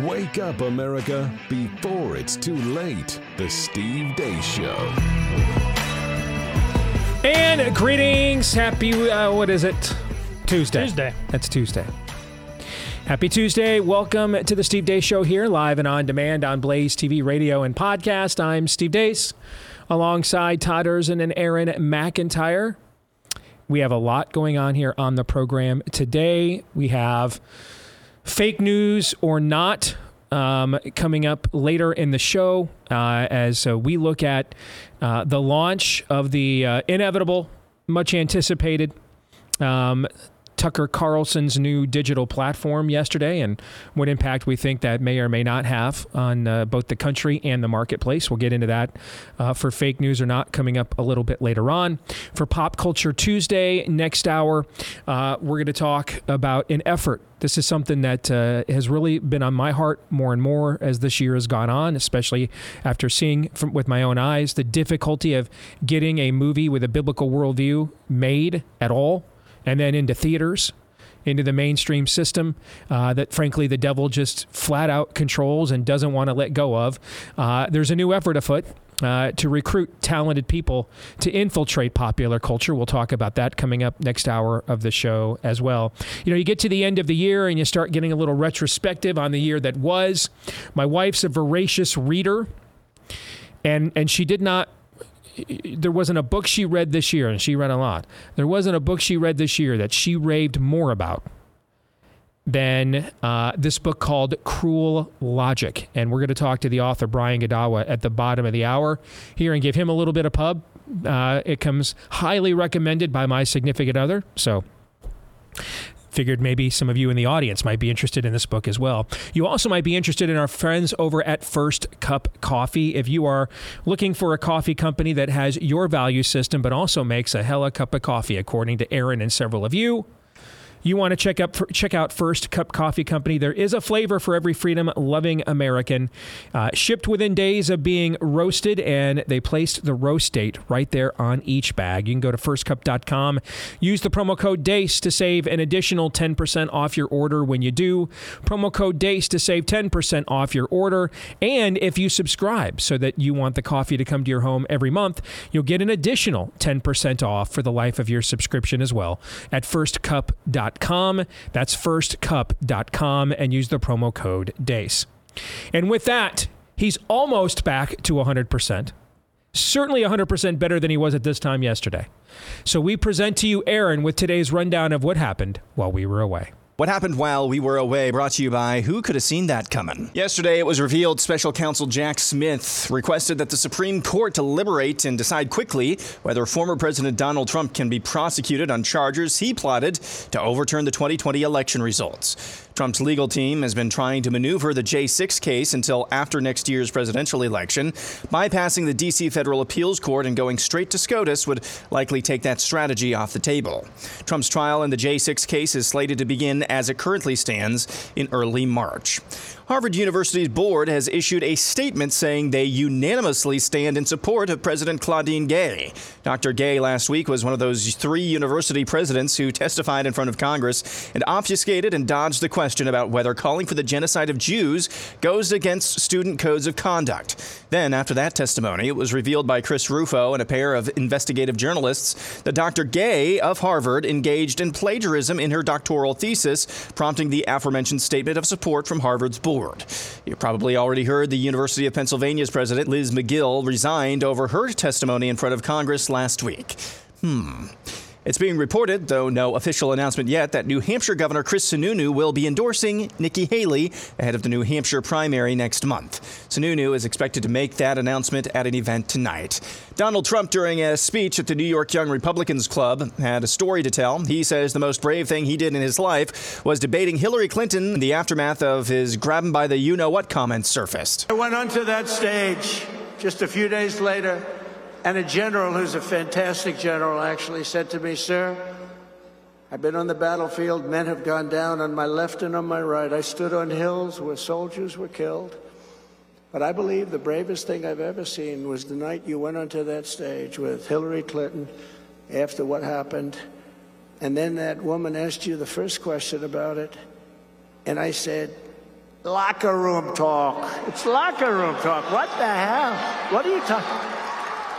Wake up, America, before it's too late. The Steve Deace Show. And greetings. Happy, uh, what is it? Tuesday. Tuesday. That's Tuesday. Happy Tuesday. Welcome to the Steve Deace Show here, live and on demand on Blaze TV, radio, and podcast. I'm Steve Deace alongside Todd Erzen and Aaron McIntyre. We have a lot going on here on the program today. We have fake news or not um, coming up later in the show uh, as uh, we look at uh, the launch of the uh, inevitable, much anticipated um, Tucker Carlson's new digital platform yesterday and what impact we think that may or may not have on uh, both the country and the marketplace. We'll get into that uh, for fake news or not coming up a little bit later on. For Pop Culture Tuesday, next hour, uh, we're going to talk about an effort. This is something that uh, has really been on my heart more and more as this year has gone on, especially after seeing from, with my own eyes the difficulty of getting a movie with a biblical worldview made at all and then into theaters, into the mainstream system uh, that, frankly, the devil just flat out controls and doesn't want to let go of. Uh, there's a new effort afoot. Uh, to recruit talented people to infiltrate popular culture. We'll talk about that coming up next hour of the show as well. You know, you get to the end of the year and you start getting a little retrospective on the year that was. My wife's a voracious reader, and and she did not there wasn't a book she read this year, and she read a lot. There wasn't a book she read this year that she raved more about than uh, this book called Cruel Logic. And we're going to talk to the author, Brian Godawa, at the bottom of the hour here and give him a little bit of pub. Uh, it comes highly recommended by my significant other. So figured maybe some of you in the audience might be interested in this book as well. You also might be interested in our friends over at First Cup Coffee. If you are looking for a coffee company that has your value system but also makes a hella cup of coffee, according to Aaron and several of you, you want to check up check out First Cup Coffee Company. There is a flavor for every freedom-loving American. Uh, shipped within days of being roasted, and they placed the roast date right there on each bag. You can go to firstcup.com, use the promo code DEACE to save an additional 10% off your order when you do. Promo code DEACE to save 10% off your order. And if you subscribe so that you want the coffee to come to your home every month, you'll get an additional 10% off for the life of your subscription as well at firstcup.com firstcup.com. That's firstcup.com and use the promo code DEACE. And with that, he's almost back to 100%. Certainly 100% better than he was at this time yesterday. So we present to you Aaron with today's rundown of what happened while we were away. What happened while we were away brought to you by Who Could Have Seen That Coming? Yesterday, it was revealed special counsel Jack Smith requested that the Supreme Court deliberate and decide quickly whether former President Donald Trump can be prosecuted on charges he plotted to overturn the 2020 election results. Trump's legal team has been trying to maneuver the J6 case until after next year's presidential election. Bypassing the D.C. Federal Appeals Court and going straight to SCOTUS would likely take that strategy off the table. Trump's trial in the J6 case is slated to begin as it currently stands in early March. Harvard University's board has issued a statement saying they unanimously stand in support of President Claudine Gay. Dr. Gay last week was one of those three university presidents who testified in front of Congress and obfuscated and dodged the question about whether calling for the genocide of Jews goes against student codes of conduct. Then, after that testimony, it was revealed by Chris Rufo and a pair of investigative journalists that Dr. Gay of Harvard engaged in plagiarism in her doctoral thesis, prompting the aforementioned statement of support from Harvard's board. You probably already heard the University of Pennsylvania's president, Liz Magill, resigned over her testimony in front of Congress last week. Hmm. It's being reported, though no official announcement yet, that New Hampshire Governor Chris Sununu will be endorsing Nikki Haley ahead of the New Hampshire primary next month. Sununu is expected to make that announcement at an event tonight. Donald Trump, during a speech at the New York Young Republicans Club, had a story to tell. He says the most brave thing he did in his life was debating Hillary Clinton in the aftermath of his grab by the you know what comments surfaced. I went onto that stage just a few days later and a general who's a fantastic general actually said to me, Sir, I've been on the battlefield. Men have gone down on my left and on my right. I stood on hills where soldiers were killed. But I believe the bravest thing I've ever seen was the night you went onto that stage with Hillary Clinton after what happened. And then that woman asked you the first question about it. And I said, Locker room talk. It's locker room talk. What the hell? What are you talking?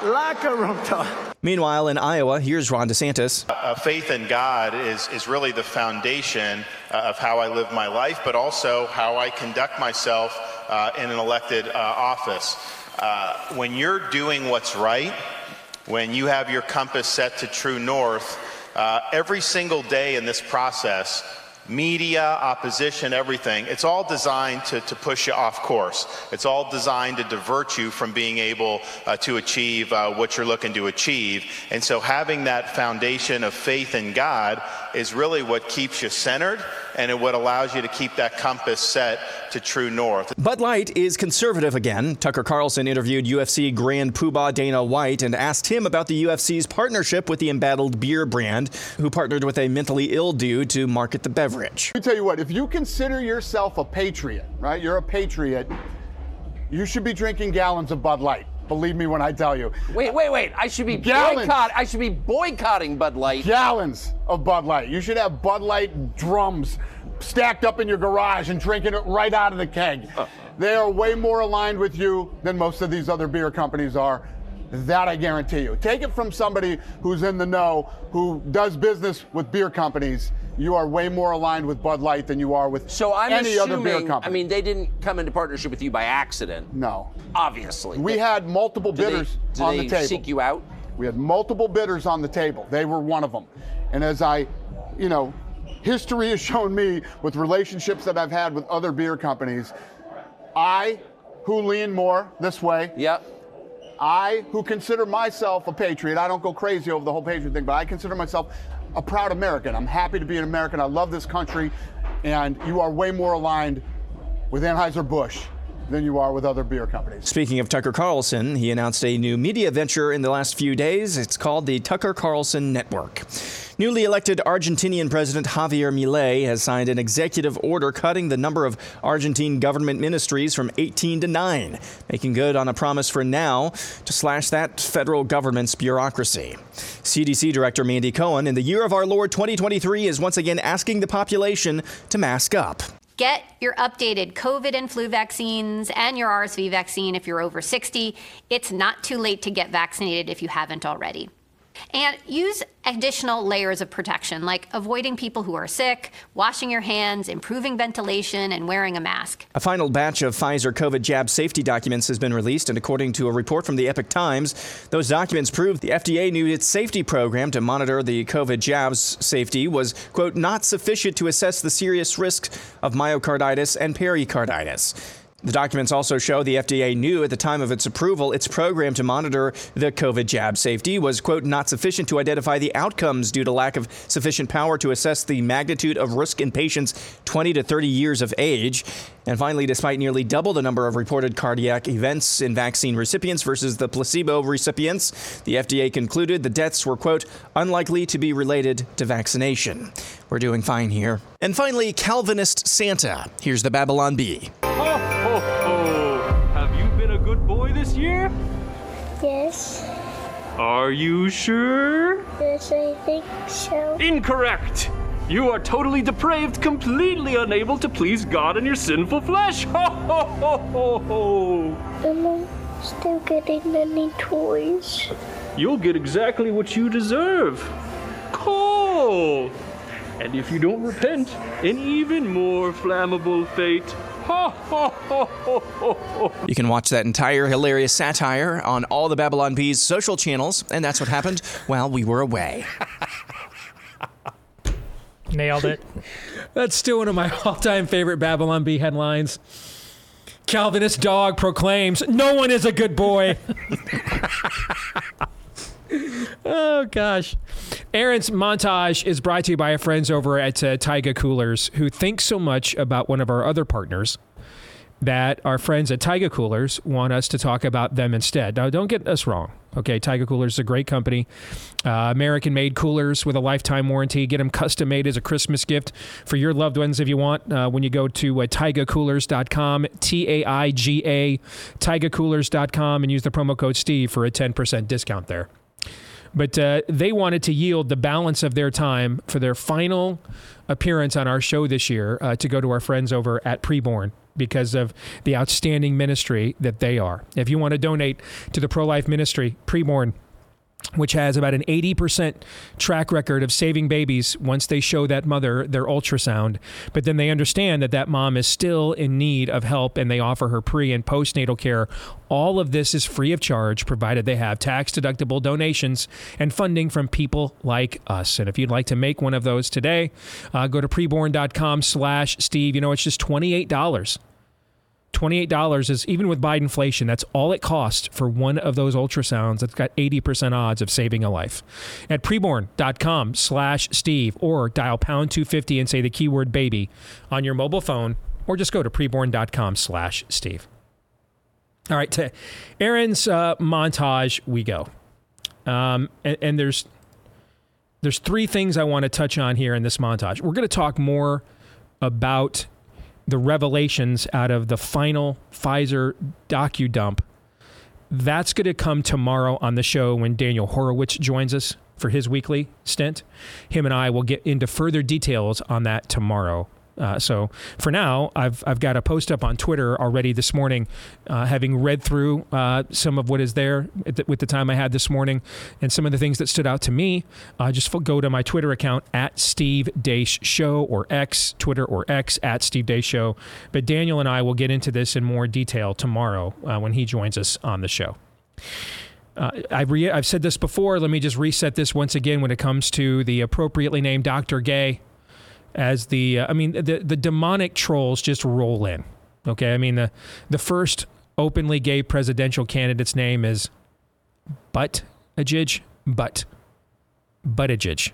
Locker room talk. Meanwhile, in Iowa, here's Ron DeSantis. Uh, faith in God is, is really the foundation uh, of how I live my life, but also how I conduct myself uh, in an elected uh, office. Uh, when you're doing what's right, when you have your compass set to true north, uh, every single day in this process, media, opposition, everything, it's all designed to, to push you off course. It's all designed to divert you from being able uh, to achieve uh, what you're looking to achieve. And so having that foundation of faith in God is really what keeps you centered and what allows you to keep that compass set to true north. Bud Light is conservative again. Tucker Carlson interviewed UFC Grand Poobah Dana White and asked him about the UFC's partnership with the embattled beer brand, who partnered with a mentally ill dude to market the beverage. Let me tell you what, if you consider yourself a patriot, right? You're a patriot, you should be drinking gallons of Bud Light. Believe me when I tell you. Wait, wait, wait. I should be Gallons. boycott. I should be boycotting Bud Light. Gallons of Bud Light. You should have Bud Light drums stacked up in your garage and drinking it right out of the keg. Uh-huh. They are way more aligned with you than most of these other beer companies are. That I guarantee you. Take it from somebody who's in the know, who does business with beer companies. You are way more aligned with Bud Light than you are with So I'm any assuming. other beer company. I mean, they didn't come into partnership with you by accident. no. Obviously. We They- had multiple they- bidders do on they the table. Seek you out. We had multiple bidders on the table. They were one of them. And as I, you know, history has shown me with relationships that I've had with other beer companies, I, who lean more this way, Yep. I, who consider myself a patriot, I don't go crazy over the whole patriot thing, but I consider myself a proud American. I'm happy to be an American. I love this country. And you are way more aligned with Anheuser-Busch than you are with other beer companies. Speaking of Tucker Carlson, he announced a new media venture in the last few days. It's called the Tucker Carlson Network. Newly elected Argentinian President Javier Milei has signed an executive order cutting the number of Argentine government ministries from 18 to 9, making good on a promise for now to slash that federal government's bureaucracy. CDC Director Mandy Cohen, in the year of our Lord 2023, is once again asking the population to mask up. Get your updated COVID and flu vaccines and your RSV vaccine if you're over 60. It's not too late to get vaccinated if you haven't already. And use additional layers of protection, like avoiding people who are sick, washing your hands, improving ventilation, and wearing a mask. A final batch of Pfizer COVID jab safety documents has been released, and according to a report from the Epoch Times, those documents prove the FDA knew its safety program to monitor the COVID jab's safety was, quote, not sufficient to assess the serious risks of myocarditis and pericarditis. The documents also show the FDA knew at the time of its approval its program to monitor the COVID jab safety was, quote, not sufficient to identify the outcomes due to lack of sufficient power to assess the magnitude of risk in patients 20 to 30 years of age. And finally, despite nearly double the number of reported cardiac events in vaccine recipients versus the placebo recipients, the FDA concluded the deaths were, quote, unlikely to be related to vaccination. We're doing fine here. And finally, Calvinist Santa. Here's the Babylon Bee. Ho, ho, ho! Have you been a good boy this year? Yes, Are you sure? yes, I think so. Incorrect! You are totally depraved, completely unable to please God in your sinful flesh! Ho, ho, ho, ho, ho! Am I still getting any toys? You'll get exactly what you deserve. Coal! And if you don't repent, an even more flammable fate. Ho, ho, ho, ho, ho, ho. You can watch that entire hilarious satire on all the Babylon Bees social channels, and that's what happened while we were away. Nailed it. That's still one of my all-time favorite Babylon Bee headlines. Calvinist dog proclaims, "No one is a good boy." oh gosh. Aaron's montage is brought to you by our friends over at uh, Taiga Coolers, who think so much about one of our other partners that our friends at Taiga Coolers want us to talk about them instead. Now, don't get us wrong. Okay, Taiga Coolers is a great company. Uh, American made coolers with a lifetime warranty. Get them custom made as a Christmas gift for your loved ones if you want. Uh, when you go to uh, taigacoolers.com, T A I G A, taigacoolers.com, and use the promo code Steve for a 10% discount there. But uh, they wanted to yield the balance of their time for their final appearance on our show this year uh, to go to our friends over at Preborn because of the outstanding ministry that they are. If you want to donate to the pro life ministry, Preborn, which has about an 80% track record of saving babies once they show that mother their ultrasound. But then they understand that that mom is still in need of help and they offer her pre and postnatal care. All of this is free of charge, provided they have tax deductible donations and funding from people like us. And if you'd like to make one of those today, uh, go to preborn.com slash Steve. You know, it's just $28. $28 is even with Biden inflation, that's all it costs for one of those ultrasounds that's got 80% odds of saving a life. At preborn.com slash Steve or dial pound 250 and say the keyword baby on your mobile phone or just go to preborn.com slash Steve. All right, to Aaron's uh, montage we go. Um, and, and there's there's three things I want to touch on here in this montage. We're going to talk more about the revelations out of the final Pfizer docu dump. That's going to come tomorrow on the show when Daniel Horowitz joins us for his weekly stint. Him and I will get into further details on that tomorrow. Uh, so for now, I've I've got a post up on Twitter already this morning, uh, having read through uh, some of what is there the, with the time I had this morning, and some of the things that stood out to me. Just go to my Twitter account at Steve Deace Show or X Twitter or X at Steve Deace Show. But Daniel and I will get into this in more detail tomorrow uh, when he joins us on the show. Uh, I've, re- I've said this before. Let me just reset this once again when it comes to the appropriately named Dr. Gay as the uh, I mean the the demonic trolls just roll in. Okay, I mean the the first openly gay presidential candidate's name is Butt Ajij, Butt Buttigieg,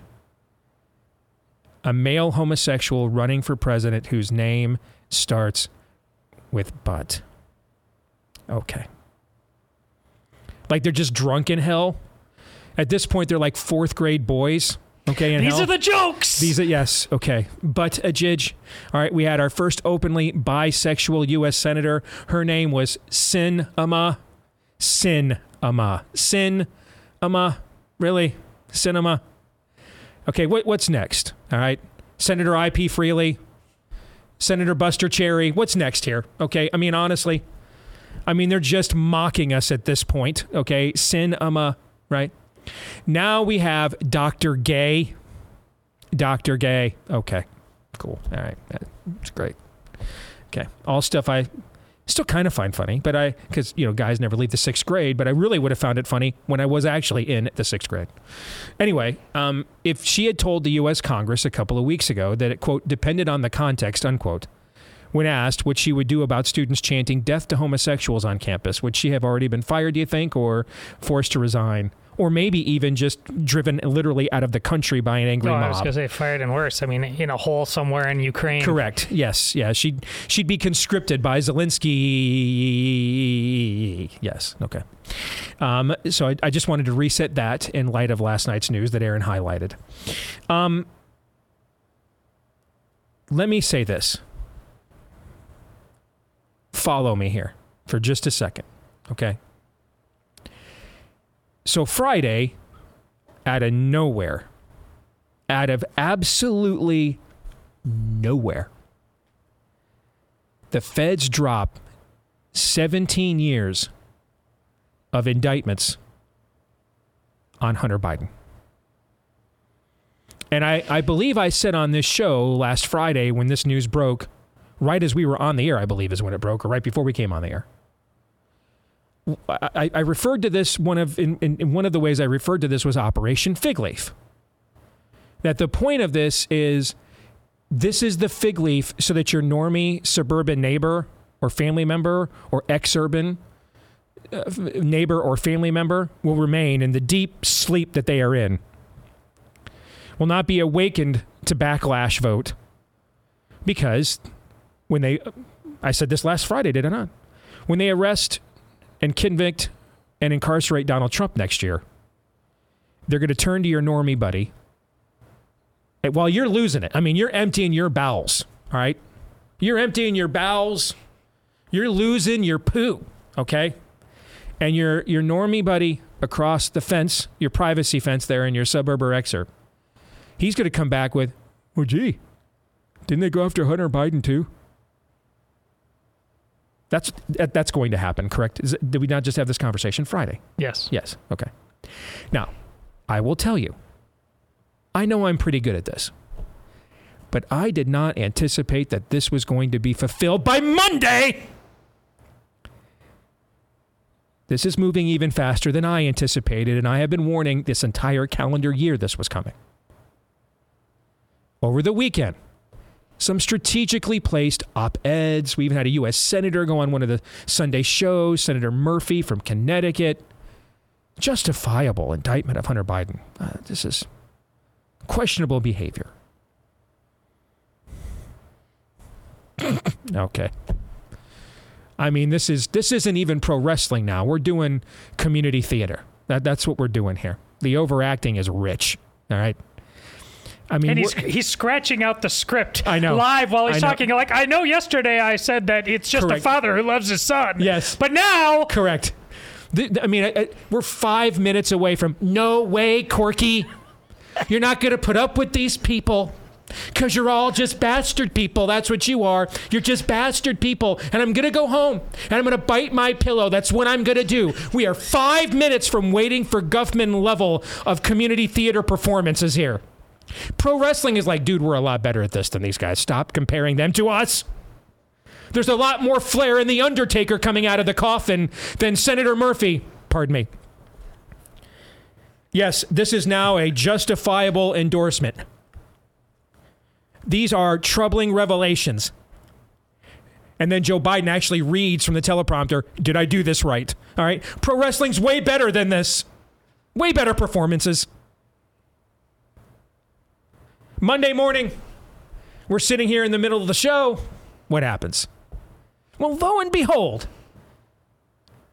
a male homosexual running for president whose name starts with butt. Okay. Like they're just drunk in hell. At this point, they're like fourth grade boys. Okay, These hell. are the jokes. These are yes, okay. But a jidge. All right, we had our first openly bisexual U.S. senator. Her name was Sin Ama. Sin Ama. Sin Ama. Really, Sinema. Okay, what, what's next? All right, Senator I.P. Freely, Senator Buster Cherry. What's next here? Okay, I mean honestly, I mean they're just mocking us at this point. Okay, Sin Ama. Right. Now we have Dr. Gay. Dr. Gay. Okay. Cool. All right. That's great. Okay. All stuff I still kind of find funny, but I, because, you know, guys never leave the sixth grade, but I really would have found it funny when I was actually in the sixth grade. Anyway, um, if she had told the U.S. Congress a couple of weeks ago that it, quote, depended on the context, unquote, when asked what she would do about students chanting death to homosexuals on campus, would she have already been fired, do you think, or forced to resign? Or maybe even just driven literally out of the country by an angry mob. I was going to say fired and worse. I mean, in a hole somewhere in Ukraine. Correct. Yes. Yeah. She'd she'd be conscripted by Zelensky. Yes. Okay. Um, so I, I just wanted to reset that in light of last night's news that Aaron highlighted. Um, let me say this. Follow me here for just a second. Okay. So Friday, out of nowhere, out of absolutely nowhere, the feds drop 17 years of indictments on Hunter Biden. And I, I believe I said on this show last Friday when this news broke, right as we were on the air, I believe is when it broke, or right before we came on the air. I, I referred to this one of in, in, in one of the ways I referred to this was Operation Fig Leaf. That the point of this is this is the fig leaf so that your normie suburban neighbor or family member or ex-urban uh, neighbor or family member will remain in the deep sleep that they are in. Will not be awakened to backlash vote because when they I said this last Friday, did I not? When they arrest and convict and incarcerate Donald Trump next year, they're going to turn to your normie buddy. And while you're losing it, I mean, you're emptying your bowels, all right? You're emptying your bowels. You're losing your poo, okay? And your your normie buddy across the fence, your privacy fence there in your suburb or excerpt, he's going to come back with, well, gee, didn't they go after Hunter Biden too? That's that- that's going to happen, correct? Is did we not just have this conversation Friday? Yes. Yes. Okay. Now, I will tell you, I know I'm pretty good at this, but I did not anticipate that this was going to be fulfilled by Monday. This is moving even faster than I anticipated, and I have been warning this entire calendar year this was coming. Over the weekend, some strategically placed op eds. We even had a U.S. Senator go on one of the Sunday shows, Senator Murphy from Connecticut. Justifiable indictment of Hunter Biden. Uh, this is questionable behavior. okay. I mean, this is this isn't even pro wrestling now. We're doing community theater. That that's what we're doing here. The overacting is rich. All right. I mean, and he's we're- he's scratching out the script I know. live while he's I know. talking. Like I know yesterday I said that it's just Correct. a father who loves his son. Yes. but now Correct. The- the- I mean, I, I, we're five minutes away from no way, Corky. You're not going to put up with these people because you're all just bastard people. That's what you are. You're just bastard people. And I'm going to go home and I'm going to bite my pillow. That's what I'm going to do. We are five minutes from waiting for Guffman level of community theater performances here. Pro wrestling is like, dude, we're a lot better at this than these guys. Stop comparing them to us. There's a lot more flair in The Undertaker coming out of the coffin than Senator Murphy. Pardon me. Yes, this is now a justifiable endorsement. These are troubling revelations. And then Joe Biden actually reads from the teleprompter Did I do this right? All right. Pro wrestling's way better than this. Way better performances. Monday morning, we're sitting here in the middle of the show. What happens? Well, lo and behold,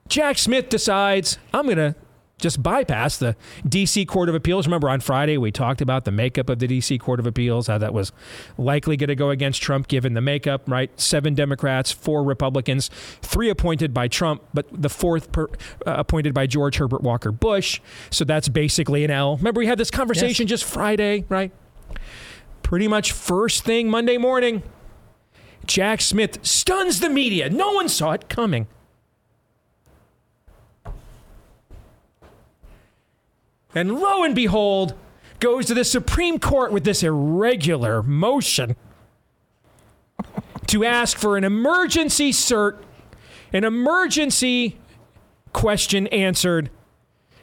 Jack Smith decides I'm going to just bypass the D.C. Court of Appeals. Remember, on Friday, we talked about the makeup of the D.C. Court of Appeals, how that was likely going to go against Trump given the makeup, right? Seven Democrats, four Republicans, three appointed by Trump, but the fourth per, uh, appointed by George Herbert Walker Bush. So that's basically an L. Remember, we had this conversation just Friday, right? Pretty much first thing Monday morning. Jack Smith stuns the media. No one saw it coming. And lo and behold, goes to the Supreme Court with this irregular motion to ask for an emergency cert, an emergency question answered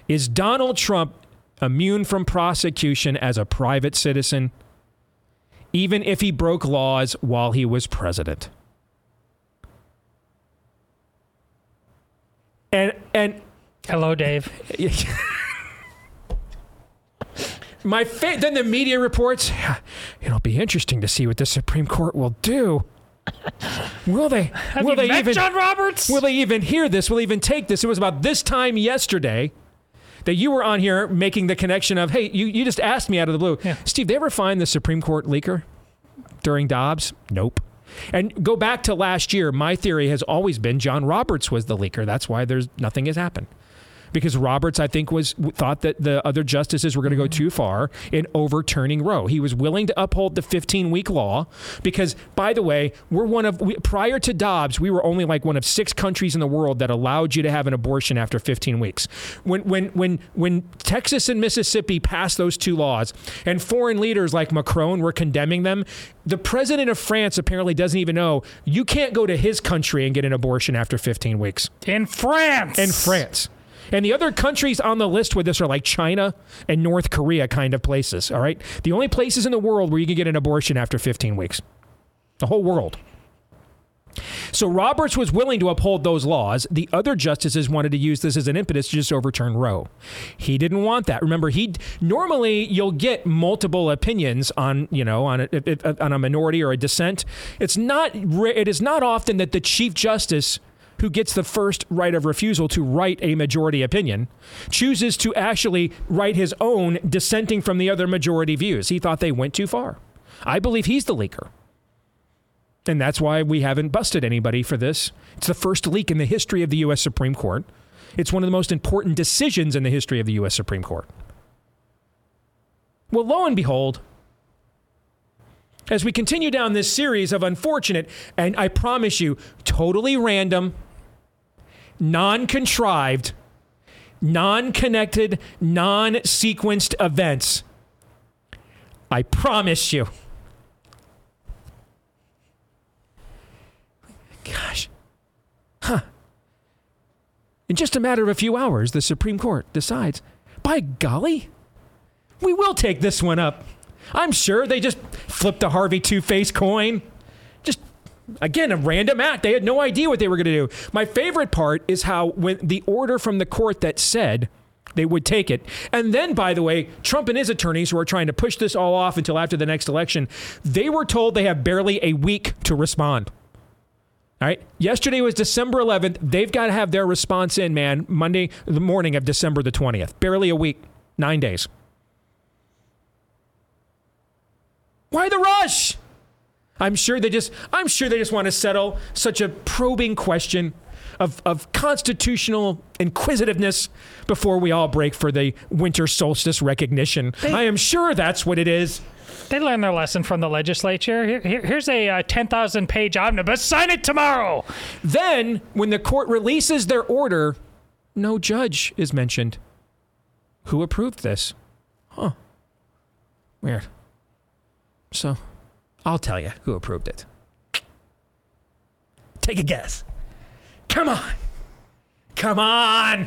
Is Donald Trump immune from prosecution as a private citizen, even if he broke laws while he was president? And, and hello, Dave. My fa- then the media reports, it'll be interesting to see what the Supreme Court will do. Will they? Have will you they met even? John Roberts? Will they even hear this? Will they even take this? It was about this time yesterday that you were on here making the connection of, hey, you, you just asked me out of the blue, Steve. They ever find the Supreme Court leaker during Dobbs? Nope. And go back to last year. My theory has always been John Roberts was the leaker. That's why there's nothing has happened because Roberts, I think, was thought that the other justices were going to go mm-hmm. too far in overturning Roe. He was willing to uphold the 15 week law because, by the way, we're one of we, prior to Dobbs, we were only like one of six countries in the world that allowed you to have an abortion after 15 weeks. When when when when Texas and Mississippi passed those two laws, and foreign leaders like Macron were condemning them, the president of France apparently doesn't even know you can't go to his country and get an abortion after 15 weeks. In France. In France. And the other countries on the list with this are like China and North Korea kind of places, all right? The only places in the world where you can get an abortion after 15 weeks. The whole world. So Roberts was willing to uphold those laws. The other justices wanted to use this as an impetus to just overturn Roe. He didn't want that. Remember, he normally you'll get multiple opinions on you know on a, on a minority or a dissent. It's not it is not often that the chief justice who gets the first right of refusal to write a majority opinion, chooses to actually write his own dissenting from the other majority views. He thought they went too far. I believe he's the leaker. And that's why we haven't busted anybody for this. It's the first leak in the history of the U.S. Supreme Court. It's one of the most important decisions in the history of the U.S. Supreme Court. Well, lo and behold, as we continue down this series of unfortunate, and I promise you, totally random, non contrived, non connected, non sequenced events, I promise you. Gosh. Huh. In just a matter of a few hours, the Supreme Court decides, by golly, we will take this one up. I'm sure they just flipped a Harvey Two Face coin. Again, a random act. They had no idea what they were going to do. My favorite part is how, when the order from the court that said, they would take it. And then, by the way, Trump and his attorneys, who are trying to push this all off until after the next election, they were told they have barely a week to respond. All right. Yesterday was December 11th. They've got to have their response in, man, Monday, the morning of December the 20th. Barely a week, nine days. Why the rush? I'm sure they just I'm sure they just want to settle such a probing question of, of constitutional inquisitiveness before we all break for the winter solstice recognition. They- I am sure that's what it is. They learned their lesson from the legislature. Here, here- here's a uh, 10,000 page omnibus. Sign it tomorrow. Then, when the court releases their order, no judge is mentioned. Who approved this? Huh. Weird. So, I'll tell you who approved it. Take a guess. Come on. Come on.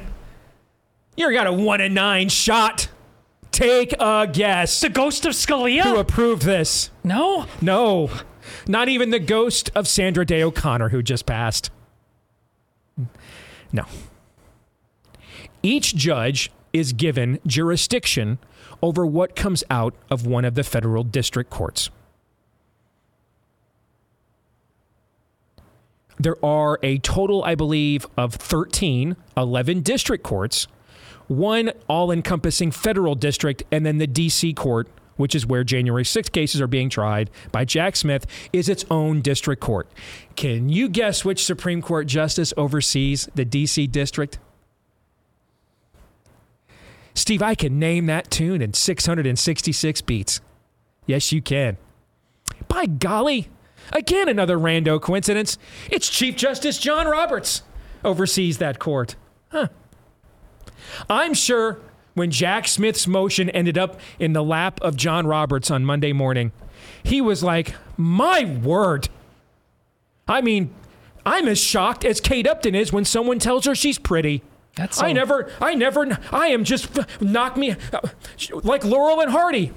You got a one in nine shot. Take a guess. The ghost of Scalia? Who approved this? No. No. Not even the ghost of Sandra Day O'Connor, who just passed. No. Each judge is given jurisdiction over what comes out of one of the federal district courts. There are a total, I believe, of 13, 11 district courts, one all encompassing federal district, and then the D.C. court, which is where January 6 cases are being tried by Jack Smith, is its own district court. Can you guess which Supreme Court justice oversees the D.C. district? Steve, I can name that tune in 666 beats. Yes, you can. By golly, again, another rando coincidence. It's Chief Justice John Roberts oversees that court. Huh. I'm sure when Jack Smith's motion ended up in the lap of John Roberts on Monday morning, he was like, My word. I mean, I'm as shocked as Kate Upton is when someone tells her she's pretty. That's I never, I never, I am just knock me uh, like Laurel and Hardy.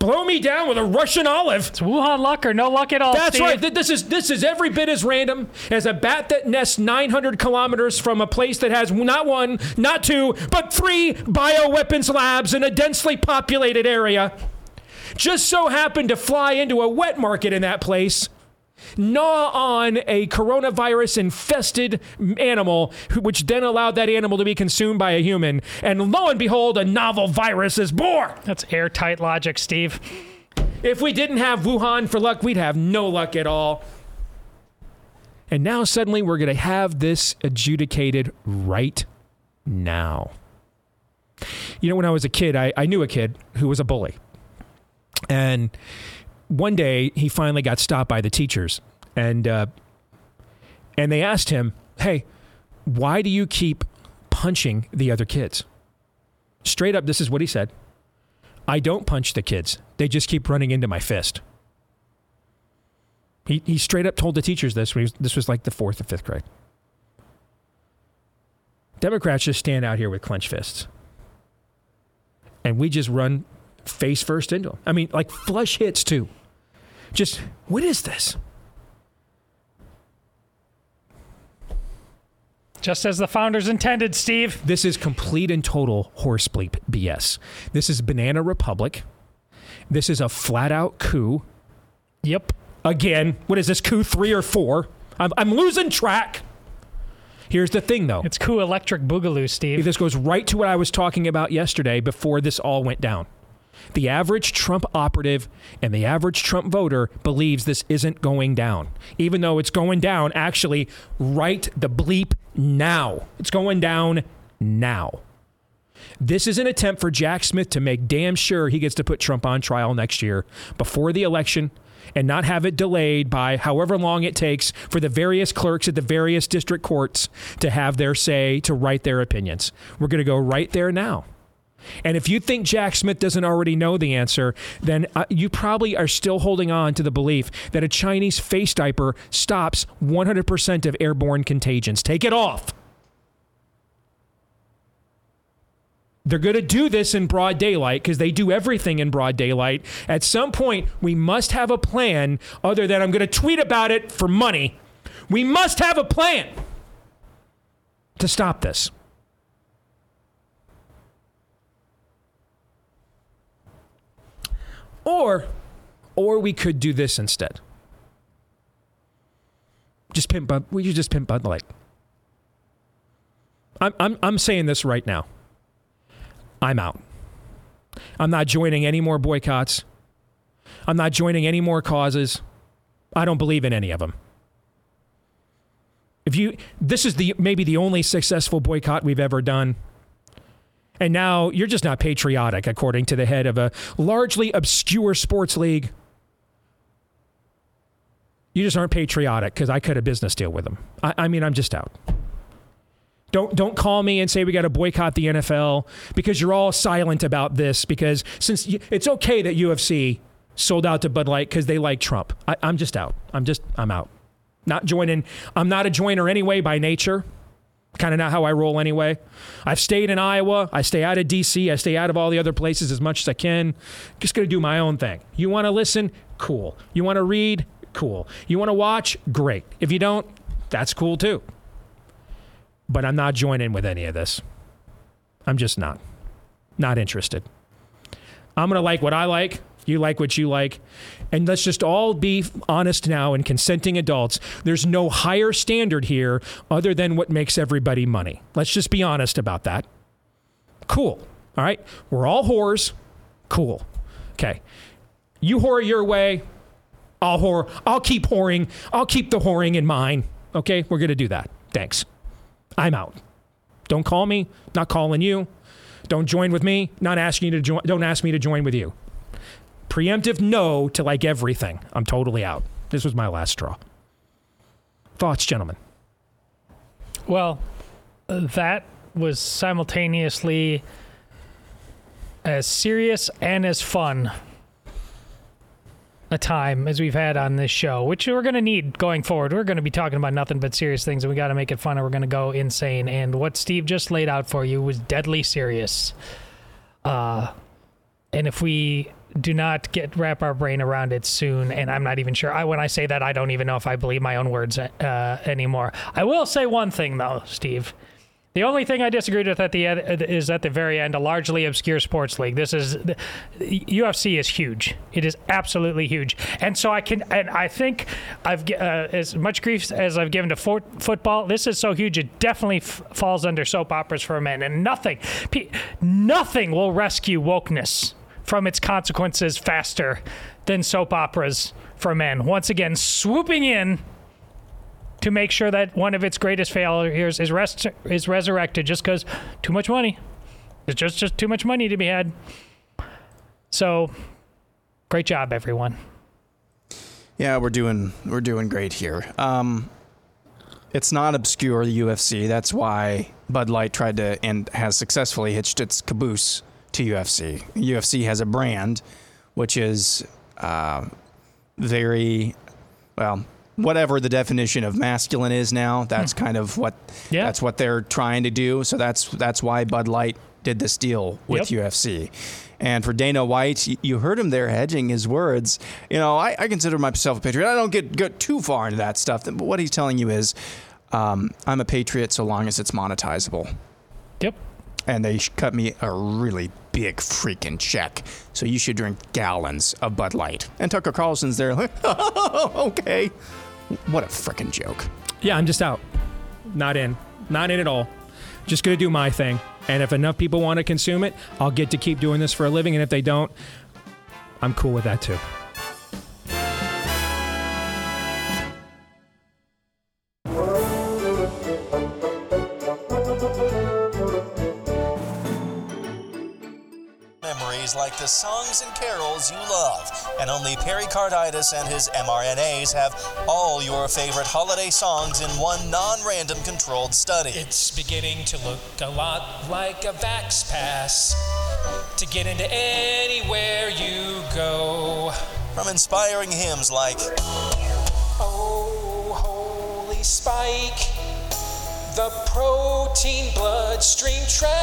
Blow me down with a Russian olive. It's Wuhan luck or no luck at all. That's Steve. right. This is this is every bit as random as a bat that nests 900 kilometers from a place that has not one, not two, but three bioweapons labs in a densely populated area. Just so happened to fly into a wet market in that place. Gnaw on a coronavirus infested animal, which then allowed that animal to be consumed by a human. And lo and behold, a novel virus is born. That's airtight logic, Steve. If we didn't have Wuhan for luck, we'd have no luck at all. And now suddenly we're going to have this adjudicated right now. You know, when I was a kid, I, I knew a kid who was a bully. And one day he finally got stopped by the teachers. And, uh, and they asked him, hey, why do you keep punching the other kids? Straight up, this is what he said. I don't punch the kids. They just keep running into my fist. He, he straight up told the teachers this. Was, this was like the fourth or fifth grade. Democrats just stand out here with clenched fists. And we just run face first into them. I mean, like flush hits too. Just, what is this? Just as the founders intended, Steve. This is complete and total horse bleep BS. This is Banana Republic. This is a flat out coup. Yep. Again, what is this, coup three or four? I'm, I'm losing track. Here's the thing, though. It's cool electric boogaloo, Steve. This goes right to what I was talking about yesterday before this all went down. The average Trump operative and the average Trump voter believes this isn't going down, even though it's going down actually right the bleep now. It's going down now. This is an attempt for Jack Smith to make damn sure he gets to put Trump on trial next year before the election and not have it delayed by however long it takes for the various clerks at the various district courts to have their say, to write their opinions. We're going to go right there now. And if you think Jack Smith doesn't already know the answer, then uh, you probably are still holding on to the belief that a Chinese face diaper stops 100% of airborne contagions. Take it off. They're going to do this in broad daylight because they do everything in broad daylight. At some point, we must have a plan other than I'm going to tweet about it for money. We must have a plan to stop this. Or, or we could do this instead. Just pimp Bud. We just pimp Bud Light. I'm, I'm, I'm saying this right now. I'm out. I'm not joining any more boycotts. I'm not joining any more causes. I don't believe in any of them. If you this is the maybe the only successful boycott we've ever done. And now you're just not patriotic according to the head of a largely obscure sports league. You just aren't patriotic because I cut a business deal with them. I, I mean, I'm just out. Don't don't call me and say we got to boycott the NFL because you're all silent about this because since you, it's okay that UFC sold out to Bud Light because they like Trump. I, I'm just out. I'm just I'm out. Not joining. I'm not a joiner anyway by nature. Kind of not how I roll anyway. I've stayed in Iowa. I stay out of D.C. I stay out of all the other places as much as I can. Just gonna do my own thing. You want to listen? Cool. You want to read? Cool. You want to watch? Great. If you don't, that's cool too but I'm not joining with any of this. I'm just not. Not interested. I'm going to like what I like. You like what you like. And let's just all be honest now and consenting adults. There's no higher standard here other than what makes everybody money. Let's just be honest about that. Cool. All right. We're all whores. Cool. Okay. You whore your way. I'll whore. I'll keep whoring. I'll keep the whoring in mine. Okay. We're going to do that. Thanks. I'm out. Don't call me, not calling you. Don't join with me, not asking you to join. Don't ask me to join with you. Preemptive no to like everything. I'm totally out. This was my last straw. Thoughts, gentlemen? Well, that was simultaneously as serious and as fun a time as we've had on this show, which we're going to need going forward. We're going to be talking about nothing but serious things, and we got to make it fun, or we're going to go insane. And what Steve just laid out for you was deadly serious. Uh, and if we do not get wrap our brain around it soon, and I'm not even sure. I, when I say that, I don't even know if I believe my own words uh, anymore. I will say one thing though, Steve. The only thing I disagreed with at the end is at the very end a largely obscure sports league. This is the, UFC is huge. It is absolutely huge, and so I can and I think I've uh, as much grief as I've given to football. This is so huge. It definitely f- falls under soap operas for men, and nothing, nothing will rescue wokeness from its consequences faster than soap operas for men. Once again, swooping in to make sure that one of its greatest failures is rest is resurrected just because too much money. It's just just too much money to be had. So, great job, everyone. Yeah, we're doing we're doing great here. Um, it's not obscure the UFC. That's why Bud Light tried to and has successfully hitched its caboose to UFC. UFC has a brand, which is uh, very well whatever the definition of masculine is now. That's kind of what Yeah. that's what they're trying to do. So that's that's why Bud Light did this deal with Yep. UFC. And for Dana White, you heard him there hedging his words. You know, I, I consider myself a patriot. I don't get, get too far into that stuff. But what he's telling you is, um, I'm a patriot so long as it's monetizable. Yep. And they cut me a really big freaking check. So you should drink gallons of Bud Light. And Tucker Carlson's there like, okay. What a freaking joke. Yeah, I'm just out. Not in. Not in at all. Just gonna do my thing. And if enough people want to consume it, I'll get to keep doing this for a living. And if they don't, I'm cool with that too. Like the songs and carols you love. And only Pericarditis and his mRNAs have all your favorite holiday songs in one non random controlled study. It's beginning to look a lot like a Vax Pass to get into anywhere you go. From inspiring hymns like Oh, holy spike, the protein bloodstream trembling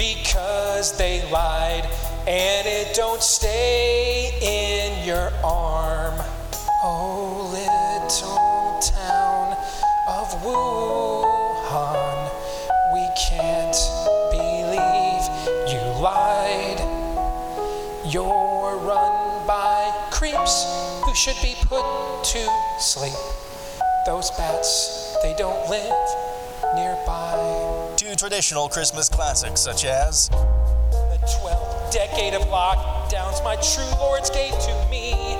because they lied and it don't stay in your arm. Oh, little town of Wuhan, we can't believe you lied. You're run by creeps who should be put to sleep. Those bats, they don't live nearby. two traditional Christmas classics such as The 12th decade of lockdowns my true lords gave to me.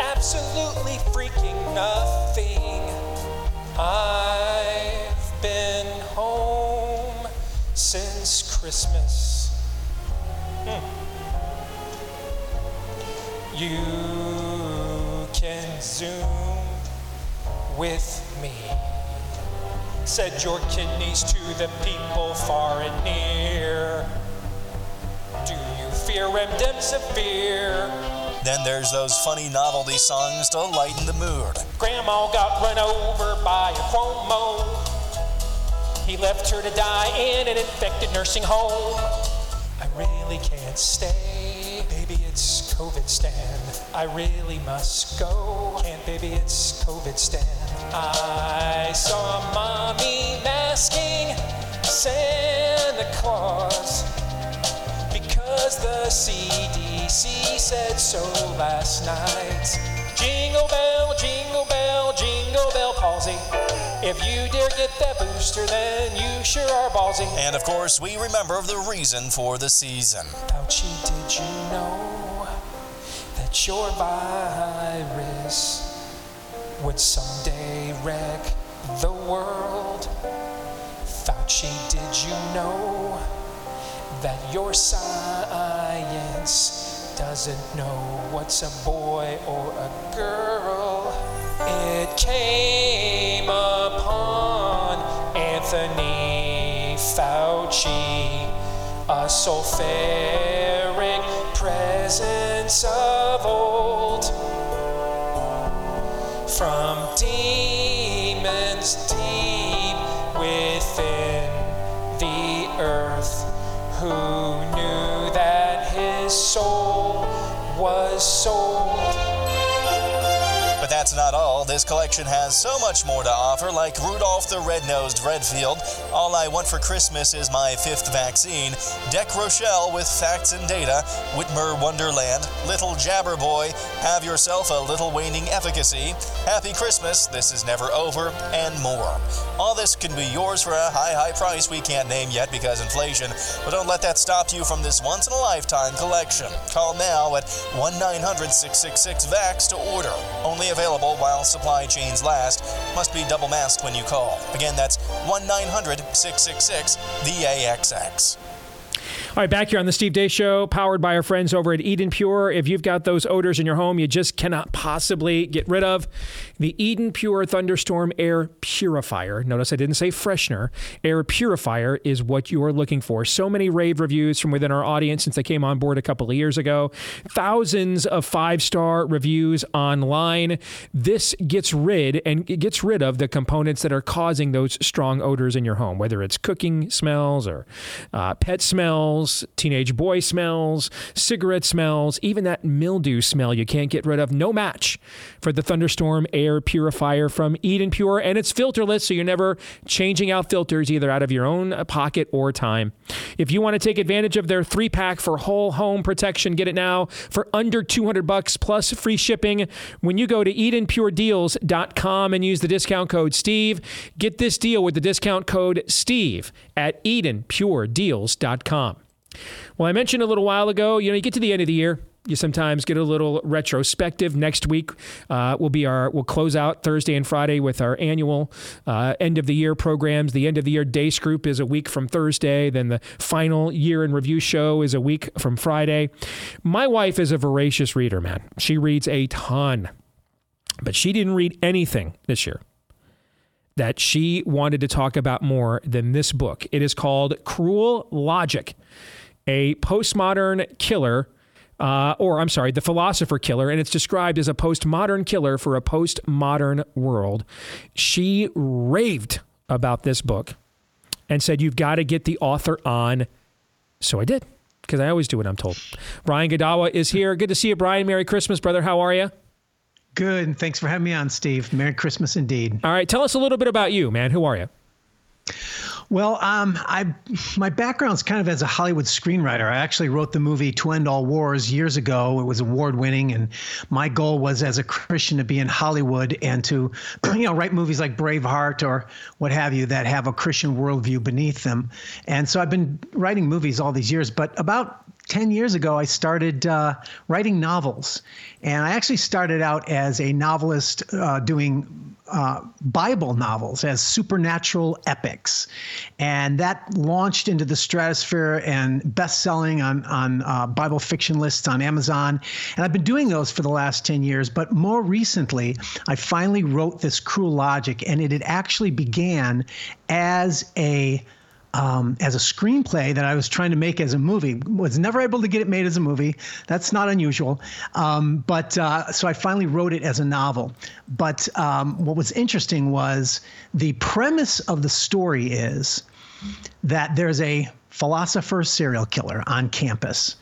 Absolutely freaking nothing. I've been home since Christmas. Hmm. You can zoom with me. Said your kidneys to the people far and near. Do you fear remdesivir? Then there's those funny novelty songs to lighten the mood. Grandma got run over by a Cuomo. He left her to die in an infected nursing home. I really can't stay, COVID stand. I really must go, can't, baby, it's COVID stand. I saw mommy masking Santa Claus because the CDC said so last night. Jingle bell, jingle bell, jingle bell palsy. If you dare get that booster, then you sure are ballsy. And of course, we remember the reason for the season. Fauci, did you know your virus would someday wreck the world? Fauci, did you know that your science doesn't know what's a boy or a girl? It came upon Anthony Fauci, a sulfuric presence of old from demons deep within the earth who knew that his soul was sold. That's not all. This collection has so much more to offer, like Rudolph the Red-Nosed Redfield, All I Want for Christmas is My Fifth Vaccine, Deck Rochelle with Facts and Data, Whitmer Wonderland, Little Jabber Boy, Have Yourself a Little Waning Efficacy, Happy Christmas, This Is Never Over, and more. All this can be yours for a high, high price we can't name yet because inflation, but don't let that stop you from this once-in-a-lifetime collection. Call now at 1-900-666-VAX to order. Only available while supply chains last. Must be double masked when you call. Again, that's 1 900 666 VAXX. All right, back here on the Steve Deace Show, powered by our friends over at Eden Pure. If you've got those odors in your home you just cannot possibly get rid of, the Eden Pure Thunderstorm Air Purifier. Notice I didn't say freshener. Air Purifier is what you are looking for. So many rave reviews from within our audience since they came on board a couple of years ago. Thousands of five star reviews online. This gets rid and gets rid of the components that are causing those strong odors in your home, whether it's cooking smells or uh, pet smells smells, teenage boy smells, cigarette smells, even that mildew smell you can't get rid of. No match for the Thunderstorm air purifier from Eden Pure, and it's filterless, so you're never changing out filters either out of your own pocket or time. If you want to take advantage of their three pack for whole home protection, get it now for under 200 bucks plus free shipping when you go to EdenPureDeals.com and use the discount code Steve. Get this deal with the discount code Steve at EdenPureDeals.com. Well, I mentioned a little while ago, you know, you get to the end of the year, you sometimes get a little retrospective. Next week uh, will be our we'll close out Thursday and Friday with our annual uh, end of the year programs. The end of the year Deace Group is a week from Thursday. Then the final year in review show is a week from Friday. My wife is a voracious reader, man. She reads a ton, but she didn't read anything this year that she wanted to talk about more than this book. It is called Cruel Logic, a postmodern killer uh, or I'm sorry, the philosopher killer, and it's described as a postmodern killer for a postmodern world. She raved about this book and said, You've got to get the author on. So I did, because I always do what I'm told. Brian Godawa is here. Good to see you, Brian. Merry Christmas, brother. How are you? Good. And thanks for having me on, Steve. Merry Christmas indeed. All right. Tell us a little bit about you, man. Who are you? Well, um, I my background's kind of as a Hollywood screenwriter. I actually wrote the movie To End All Wars years ago. It was award winning, and my goal was as a Christian to be in Hollywood and to, you know, write movies like Braveheart or what have you that have a Christian worldview beneath them. And so I've been writing movies all these years. But about 10 years ago, I started uh, writing novels. And I actually started out as a novelist uh, doing uh, Bible novels as supernatural epics. And that launched into the stratosphere and best selling on, on uh, Bible fiction lists on Amazon. And I've been doing those for the last 10 years. But more recently, I finally wrote this Cruel Logic, and it had actually began as a um, as a screenplay that I was trying to make as a movie. Was never able to get it made as a movie. That's not unusual. Um, but uh, so I finally wrote it as a novel. But um, what was interesting was the premise of the story is that there's a philosopher serial killer on campus.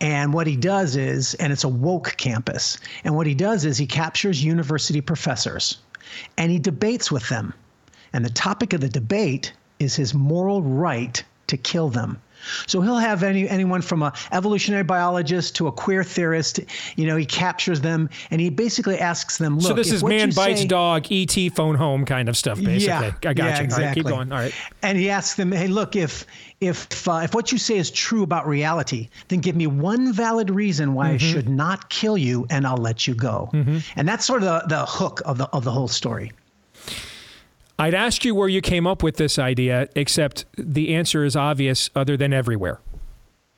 And what he does is, and it's a woke campus, and what he does is he captures university professors and he debates with them. And the topic of the debate is his moral right to kill them. So he'll have any anyone from a evolutionary biologist to a queer theorist. You know, he captures them and he basically asks them. Look, so this is man bites say, dog, ET phone home kind of stuff, basically. Yeah, I got yeah, you. Exactly. All right, keep going. All right. And he asks them, hey, look, if if uh, if what you say is true about reality, then give me one valid reason why mm-hmm. I should not kill you, and I'll let you go. Mm-hmm. And that's sort of the, the hook of the of the whole story. I'd ask you where you came up with this idea, except the answer is obvious other than everywhere.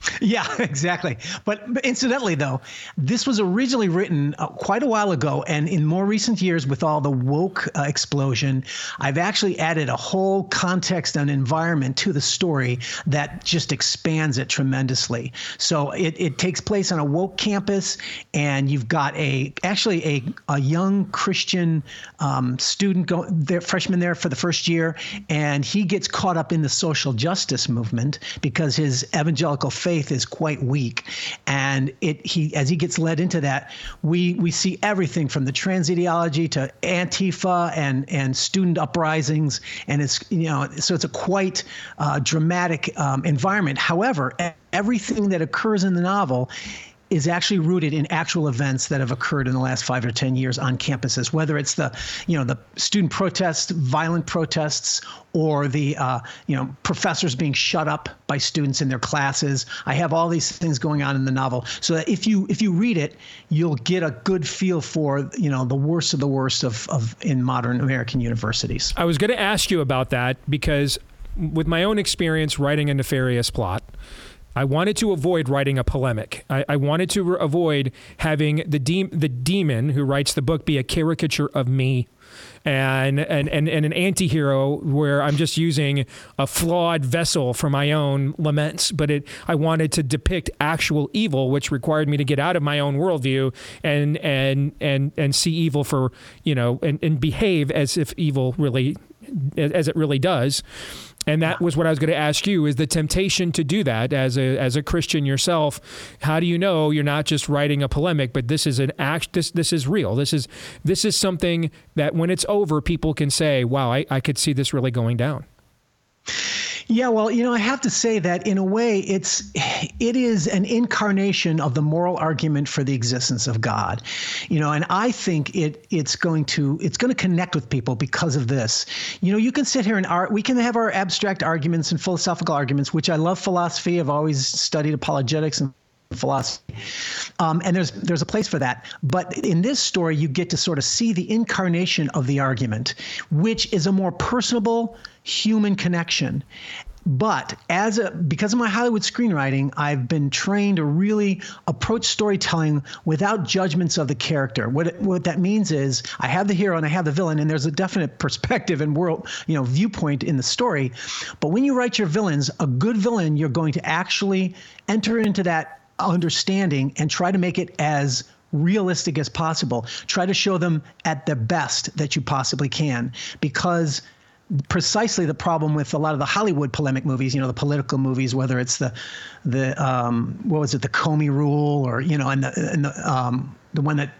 Yeah, exactly. But, incidentally, though, this was originally written uh, quite a while ago, and in more recent years, with all the woke uh, explosion, I've actually added a whole context and environment to the story that just expands it tremendously. So it, it takes place on a woke campus, and you've got a actually a, a young Christian um, student go there, freshman there for the first year, and he gets caught up in the social justice movement because his evangelical faith is quite weak, and it he as he gets led into that, we we see everything from the trans ideology to Antifa and and student uprisings, and it's you know so it's a quite uh, dramatic um, environment. However, everything that occurs in the novel is actually rooted in actual events that have occurred in the last five or ten years on campuses, whether it's the, you know, the student protests, violent protests, or the, uh, you know, professors being shut up by students in their classes. I have all these things going on in the novel, so that if you if you read it, you'll get a good feel for, you know, the worst of the worst of, of in modern American universities. I was going to ask you about that because, with my own experience writing a nefarious plot I wanted to avoid writing a polemic. I, I wanted to re- avoid having the de- the demon who writes the book be a caricature of me and and, and, and an anti-hero where I'm just using a flawed vessel for my own laments. But it I wanted to depict actual evil, which required me to get out of my own worldview and and and and see evil for, you know, and, and behave as if evil really as it really does. And that was what I was going to ask you: is the temptation to do that as a as a Christian yourself? How do you know you're not just writing a polemic, but this is an act? This this is real. This is this is something that when it's over, people can say, "Wow, I, I could see this really going down." Yeah, well, you know, I have to say that in a way, it's it is an incarnation of the moral argument for the existence of God, you know, and I think it it's going to it's going to connect with people because of this. You know, you can sit here and art. We can have our abstract arguments and philosophical arguments, which I love philosophy. I've always studied apologetics and philosophy. Um, and there's there's a place for that. But in this story, you get to sort of see the incarnation of the argument, which is a more personable human connection. But as a because of my Hollywood screenwriting, I've been trained to really approach storytelling without judgments of the character. What what that means is I have the hero and I have the villain, and there's a definite perspective and world you know viewpoint in the story. But when you write your villains, a good villain, you're going to actually enter into that understanding and try to make it as realistic as possible. Try to show them at the best that you possibly can because precisely the problem with a lot of the Hollywood polemic movies, you know, the political movies, whether it's the the um, what was it, the Comey rule, or you know, and the and the um, the one that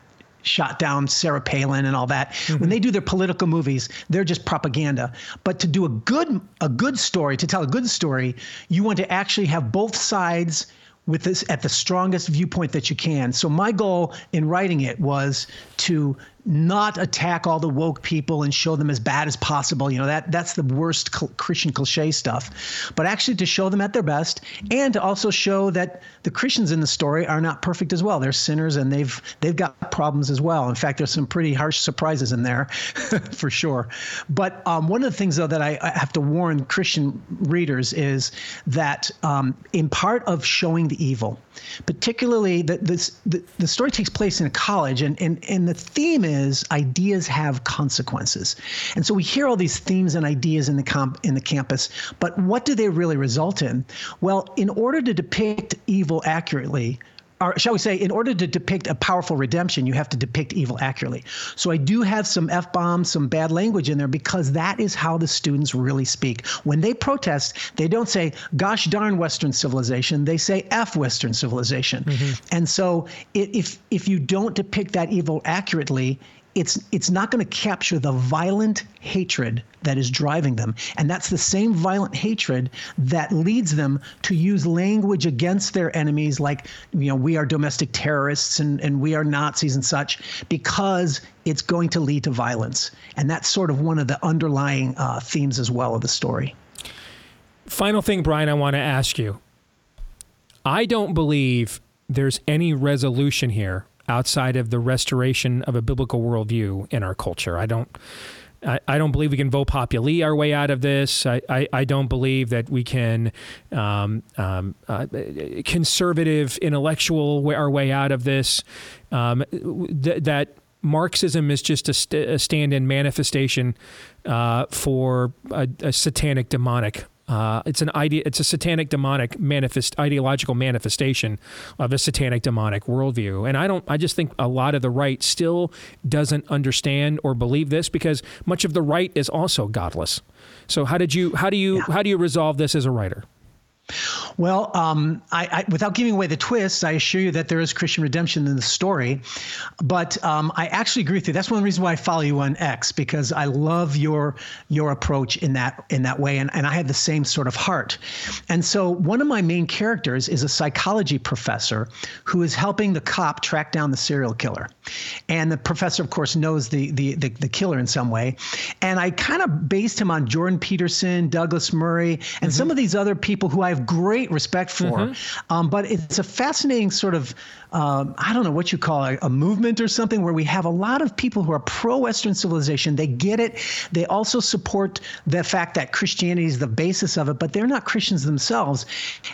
shot down Sarah Palin and all that. Mm-hmm. When they do their political movies, they're just propaganda. But to do a good a good story, to tell a good story, you want to actually have both sides with this at the strongest viewpoint that you can. So my goal in writing it was to not attack all the woke people and show them as bad as possible. You know that that's the worst Christian cliche stuff. But actually to show them at their best and to also show that the Christians in the story are not perfect as well. They're sinners and they've they've got problems as well. In fact, there's some pretty harsh surprises in there, for sure. But um, one of the things though that I, I, have to warn Christian readers is that um, in part of showing the evil, particularly that this the, the story takes place in a college and and and the theme is ideas have consequences. And so we hear all these themes and ideas in the comp in the campus, but what do they really result in? Well, in order to depict evil accurately, or shall we say, in order to depict a powerful redemption, you have to depict evil accurately. So I do have some F bombs, some bad language in there because that is how the students really speak. When they protest, they don't say, gosh darn Western civilization, they say F Western civilization. Mm-hmm. And so if, if you don't depict that evil accurately, it's it's not going to capture the violent hatred that is driving them. And that's the same violent hatred that leads them to use language against their enemies like you know we are domestic terrorists and, and we are nazis and such because it's going to lead to violence. And that's sort of one of the underlying uh, themes as well of the story. Final thing brian i want to ask you. I don't believe there's any resolution here outside of the restoration of a biblical worldview in our culture. I don't. I, don't believe we can vote populi our way out of this. I, I, I don't believe that we can um, um, uh, conservative intellectual our way out of this. Um, th- that Marxism is just a, st- a stand-in manifestation uh, for a, a satanic demonic uh, it's an idea. It's a satanic demonic manifest ideological manifestation of a satanic demonic worldview. And I don't. I just think a lot of the right still doesn't understand or believe this because much of the right is also godless. So how did you? How do you? Yeah. How do you resolve this as a writer? Well, um, I, I, without giving away the twists, I assure you that there is Christian redemption in the story. But um, I actually agree with you. That's one reasons why I follow you on X because I love your your approach in that in that way, and, and I have the same sort of heart. And so one of my main characters is a psychology professor who is helping the cop track down the serial killer, and the professor, of course, knows the the the, the killer in some way. And I kind of based him on Jordan Peterson, Douglas Murray, and mm-hmm. some of these other people who I've have great respect for. Mm-hmm. Um, but it's a fascinating sort of, um, I don't know what you call it, a movement or something where we have a lot of people who are pro Western civilization. They get it. They also support the fact that Christianity is the basis of it, but they're not Christians themselves.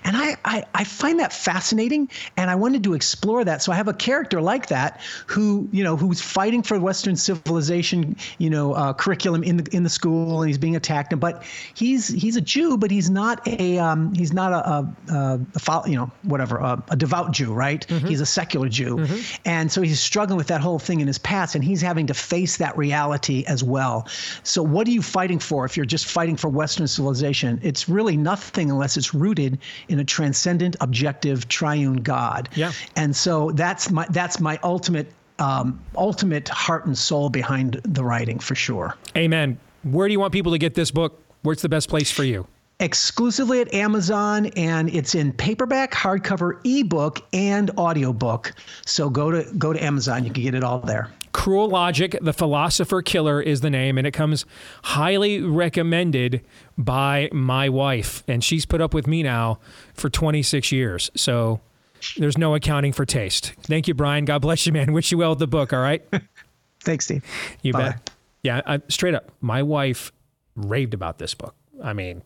And I, I, I find that fascinating. And I wanted to explore that. So I have a character like that who, you know, who's fighting for Western civilization, you know, uh, curriculum in the in the school, and he's being attacked. But he's he's a Jew, but he's not a um, he's not a, a, a, a you know whatever a, a devout Jew, right? He's a secular Jew, and so he's struggling with that whole thing in his past, and he's having to face that reality as well. So what are you fighting for if you're just fighting for Western civilization? It's really nothing unless it's rooted in a transcendent, objective, triune God. Yeah. And so that's my that's my ultimate um, ultimate heart and soul behind the writing for sure. Amen. Where do you want people to get this book? Where's the best place for you? Exclusively at Amazon and it's in paperback, hardcover, ebook and audiobook. So go to go to Amazon, you can get it all there. Cruel Logic, The Philosopher Killer is the name, and it comes highly recommended by my wife. And she's put up with me now for 26 years. So there's no accounting for taste. Thank you, Brian. God bless you, man. Wish you well with the book, all right? Thanks, Steve. You Bye. bet. Yeah, I, straight up. My wife raved about this book. I mean,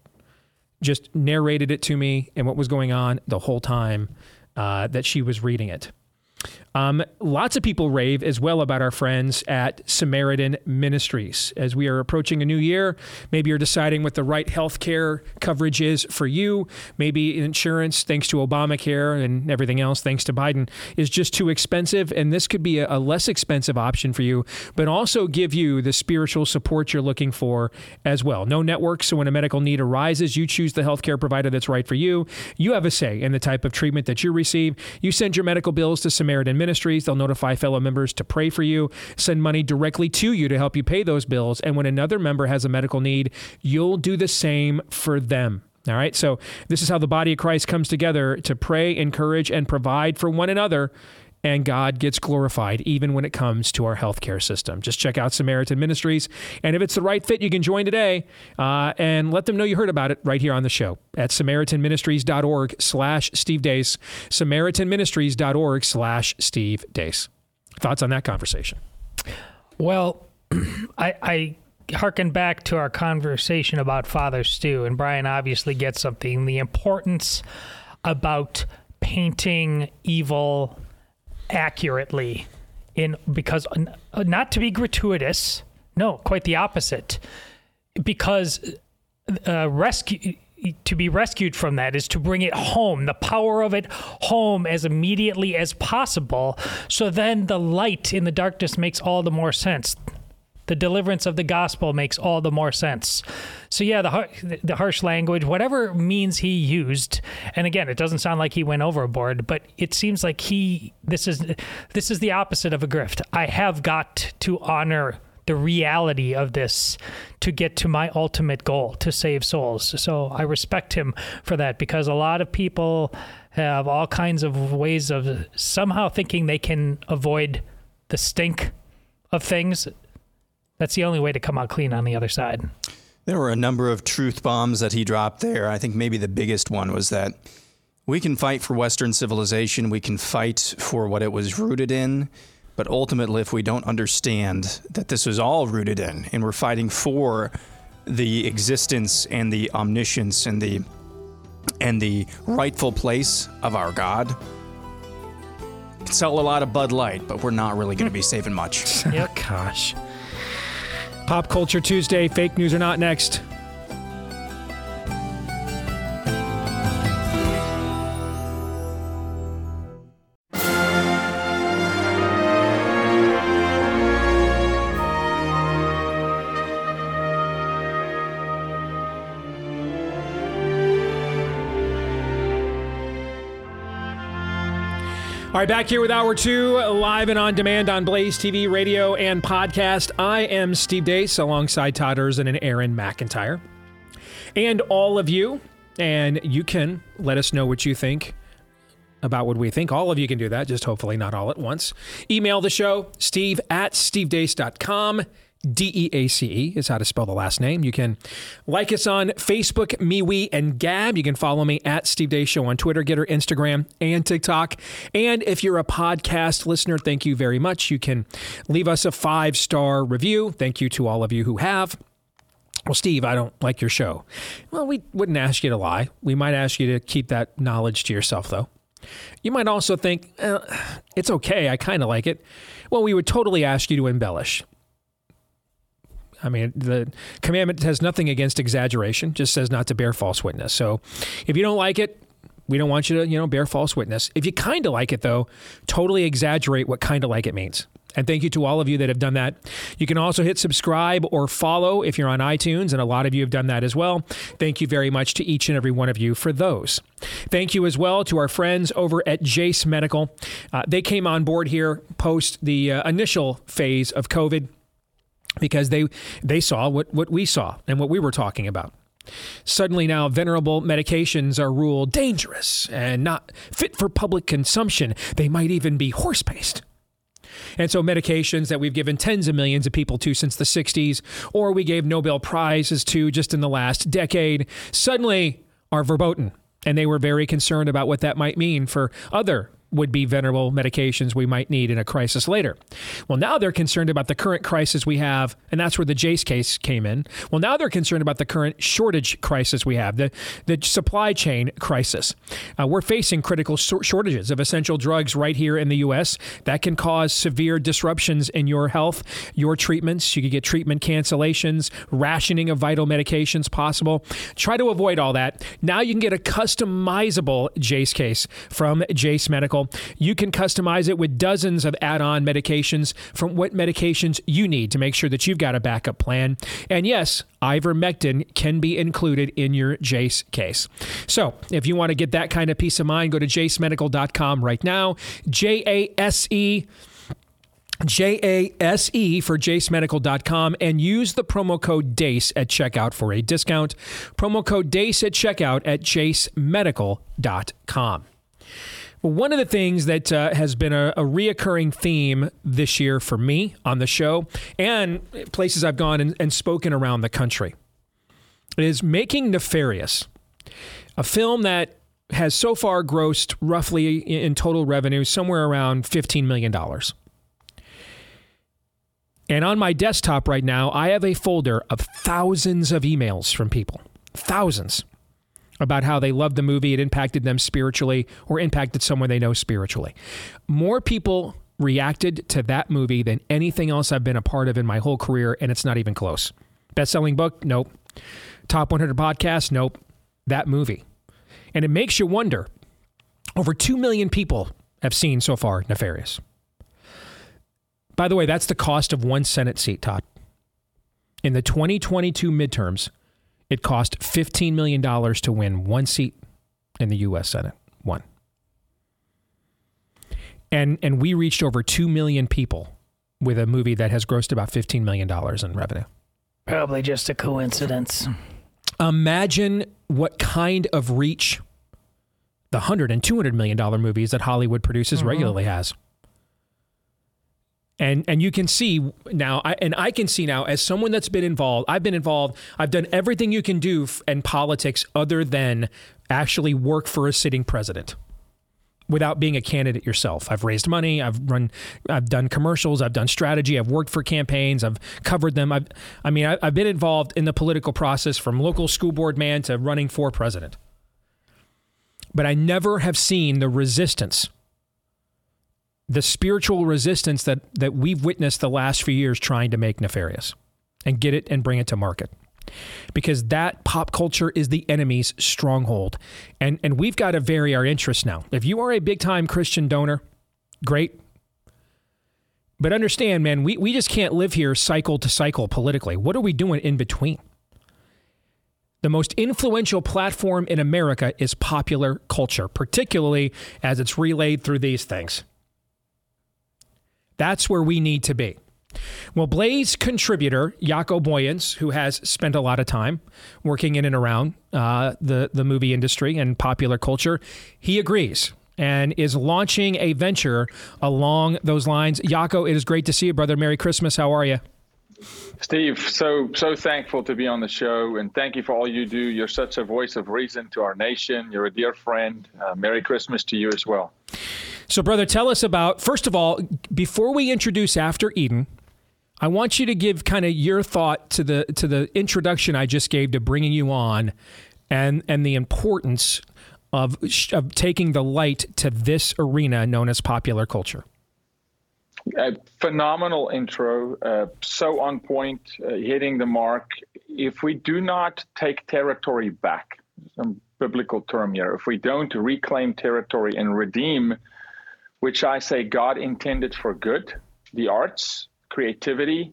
just narrated it to me and what was going on the whole time uh, that she was reading it. Um, lots of people rave as well about our friends at Samaritan Ministries. As we are approaching a new year, maybe you're deciding what the right healthcare coverage is for you. Maybe insurance, thanks to Obamacare and everything else, thanks to Biden, is just too expensive. And this could be a, a less expensive option for you, but also give you the spiritual support you're looking for as well. No network, so when a medical need arises, you choose the healthcare provider that's right for you. You have a say in the type of treatment that you receive. You send your medical bills to Samaritan Ministries. They'll notify fellow members to pray for you, send money directly to you to help you pay those bills. And when another member has a medical need, you'll do the same for them. All right. So, this is how the body of Christ comes together to pray, encourage, and provide for one another. And God gets glorified even when it comes to our healthcare system. Just check out Samaritan Ministries. And if it's the right fit, you can join today uh, and let them know you heard about it right here on the show at SamaritanMinistries.org slash Steve Deace. SamaritanMinistries.org slash Steve Deace. Thoughts on that conversation? Well, I, I harken back to our conversation about Father Stu, and Brian obviously gets something the importance about painting evil accurately in because uh, not to be gratuitous no quite the opposite because uh, rescue to be rescued from that is to bring it home, the power of it home as immediately as possible. So then the light in the darkness makes all the more sense. The deliverance of the gospel makes all the more sense. So yeah, the the harsh language, whatever means he used, and again, it doesn't sound like he went overboard, but it seems like he this is this is the opposite of a grift. I have got to honor the reality of this to get to my ultimate goal to save souls. So I respect him for that because a lot of people have all kinds of ways of somehow thinking they can avoid the stink of things. That's the only way to come out clean on the other side. There were a number of truth bombs that he dropped there. I think maybe the biggest one was that we can fight for Western civilization, we can fight for what it was rooted in. But ultimately, if we don't understand that this was all rooted in, and we're fighting for the existence and the omniscience and the and the rightful place of our God, we can sell a lot of Bud Light, but we're not really going to be saving much. Yep. Gosh. Pop Culture Tuesday, fake news or not next. All right, back here with Hour Two, live and on demand on Blaze TV, radio, and podcast. I am Steve Deace alongside Todd Erzen and Aaron McIntyre. And all of you, and you can let us know what you think about what we think. All of you can do that, just hopefully not all at once. Email the show, steve at stevedeace.com. D E A C E is how to spell the last name. You can like us on Facebook, MeWe, and Gab. You can follow me at Steve Deace Show on Twitter, Gettr, Instagram, and TikTok. And if you're a podcast listener, thank you very much. You can leave us a five star review. Thank you to all of you who have. Well, Steve, I don't like your show. Well, we wouldn't ask you to lie. We might ask you to keep that knowledge to yourself, though. You might also think, eh, it's okay. I kind of like it. Well, we would totally ask you to embellish I mean, the commandment has nothing against exaggeration, just says not to bear false witness. So if you don't like it, we don't want you to, you know, bear false witness. If you kind of like it, though, totally exaggerate what kind of like it means. And thank you to all of you that have done that. You can also hit subscribe or follow if you're on iTunes, and a lot of you have done that as well. Thank you very much to each and every one of you for those. Thank you as well to our friends over at Jase Medical. Uh, they came on board here post the uh, initial phase of COVID because they they saw what, what we saw and what we were talking about. Suddenly, now venerable medications are ruled dangerous and not fit for public consumption. They might even be horse based. And so, medications that we've given tens of millions of people to since the 60s, or we gave Nobel Prizes to just in the last decade, suddenly are verboten. And they were very concerned about what that might mean for other would be venerable medications we might need in a crisis later. Well, now they're concerned about the current crisis we have, and that's where the Jase case came in. Well, now they're concerned about the current shortage crisis we have, the, the supply chain crisis. Uh, we're facing critical shortages of essential drugs right here in the U.S. that can cause severe disruptions in your health, your treatments. You could get treatment cancellations, rationing of vital medications possible. Try to avoid all that. Now you can get a customizable Jase case from Jase Medical You can customize it with dozens of add on medications from what medications you need to make sure that you've got a backup plan. And yes, ivermectin can be included in your Jase case. So if you want to get that kind of peace of mind, go to jasemedical.com right now. J A S E. J A S E for jasemedical.com and use the promo code DEACE at checkout for a discount. Promo code DEACE at checkout at jasemedical.com. One of the things that uh, has been a, a reoccurring theme this year for me on the show and places I've gone and, and spoken around the country is Making Nefarious, a film that has so far grossed roughly in total revenue somewhere around $15 million. And on my desktop right now, I have a folder of thousands of emails from people. Thousands about how they loved the movie, it impacted them spiritually or impacted someone they know spiritually. More people reacted to that movie than anything else I've been a part of in my whole career, and it's not even close. Best selling book? Nope. Top 100 podcast? Nope. That movie. And it makes you wonder over 2 million people have seen so far Nefarious. By the way, that's the cost of one Senate seat, Todd. In the 2022 midterms, it cost $15 million to win one seat in the U.S. Senate. One. And, and we reached over 2 million people with a movie that has grossed about $15 million in revenue. Probably just a coincidence. Imagine what kind of reach the 100 and 200 million dollar movies that Hollywood produces mm-hmm. regularly has and and you can see now I, and i can see now as someone that's been involved i've been involved i've done everything you can do in politics other than actually work for a sitting president without being a candidate yourself. I've raised money i've run i've done commercials i've done strategy i've worked for campaigns i've covered them. I've i mean I, i've been involved in the political process from local school board man to running for president. But i never have seen the resistance the spiritual resistance that that we've witnessed the last few years trying to make nefarious and get it and bring it to market. Because that pop culture is the enemy's stronghold. And and we've got to vary our interests now. If you are a big time christian donor great. But understand man we, we just can't live here cycle to cycle politically. What are we doing in between? The most influential platform in America is popular culture, particularly as it's relayed through these things. That's where we need to be. Well, Blaze contributor Jaco Booyens, who has spent a lot of time working in and around uh, the the movie industry and popular culture, he agrees and is launching a venture along those lines. Jaco, it is great to see you, brother. Merry Christmas. How are you? Steve, so so thankful to be on the show, and thank you for all you do. You're such a voice of reason to our nation. You're a dear friend. Uh, Merry Christmas to you as well. So, brother, tell us about, first of all, before we introduce After Eden, I want you to give kind of your thought to the to the introduction I just gave to bringing you on and and the importance of of taking the light to this arena known as popular culture. A phenomenal intro, uh, so on point, uh, hitting the mark. If we do not take territory back, some biblical term here, if we don't reclaim territory and redeem, which I say God intended for good, the arts, creativity,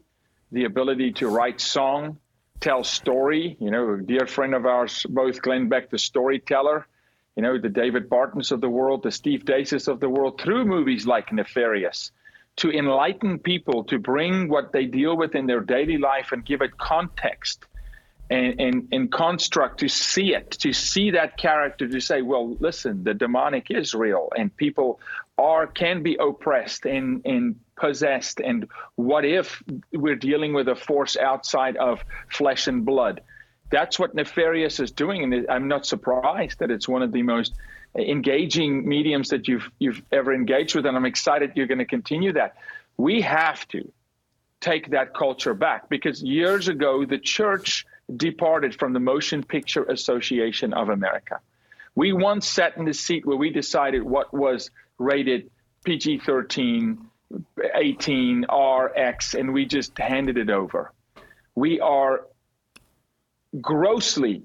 the ability to write song, tell story. You know, a dear friend of ours, both Glenn Beck, the storyteller, you know, the David Bartons of the world, the Steve Deaces of the world, through movies like Nefarious, to enlighten people, to bring what they deal with in their daily life and give it context and, and, and construct to see it, to see that character, to say, well, listen, the demonic is real and people are can be oppressed and, and possessed. And what if we're dealing with a force outside of flesh and blood? That's what Nefarious is doing, and I'm not surprised that it's one of the most engaging mediums that you've you've ever engaged with, and I'm excited you're going to continue that. We have to take that culture back because years ago the church departed from the Motion Picture Association of America. We once sat in the seat where we decided what was rated PG 13, 18, RX, and we just handed it over. We are grossly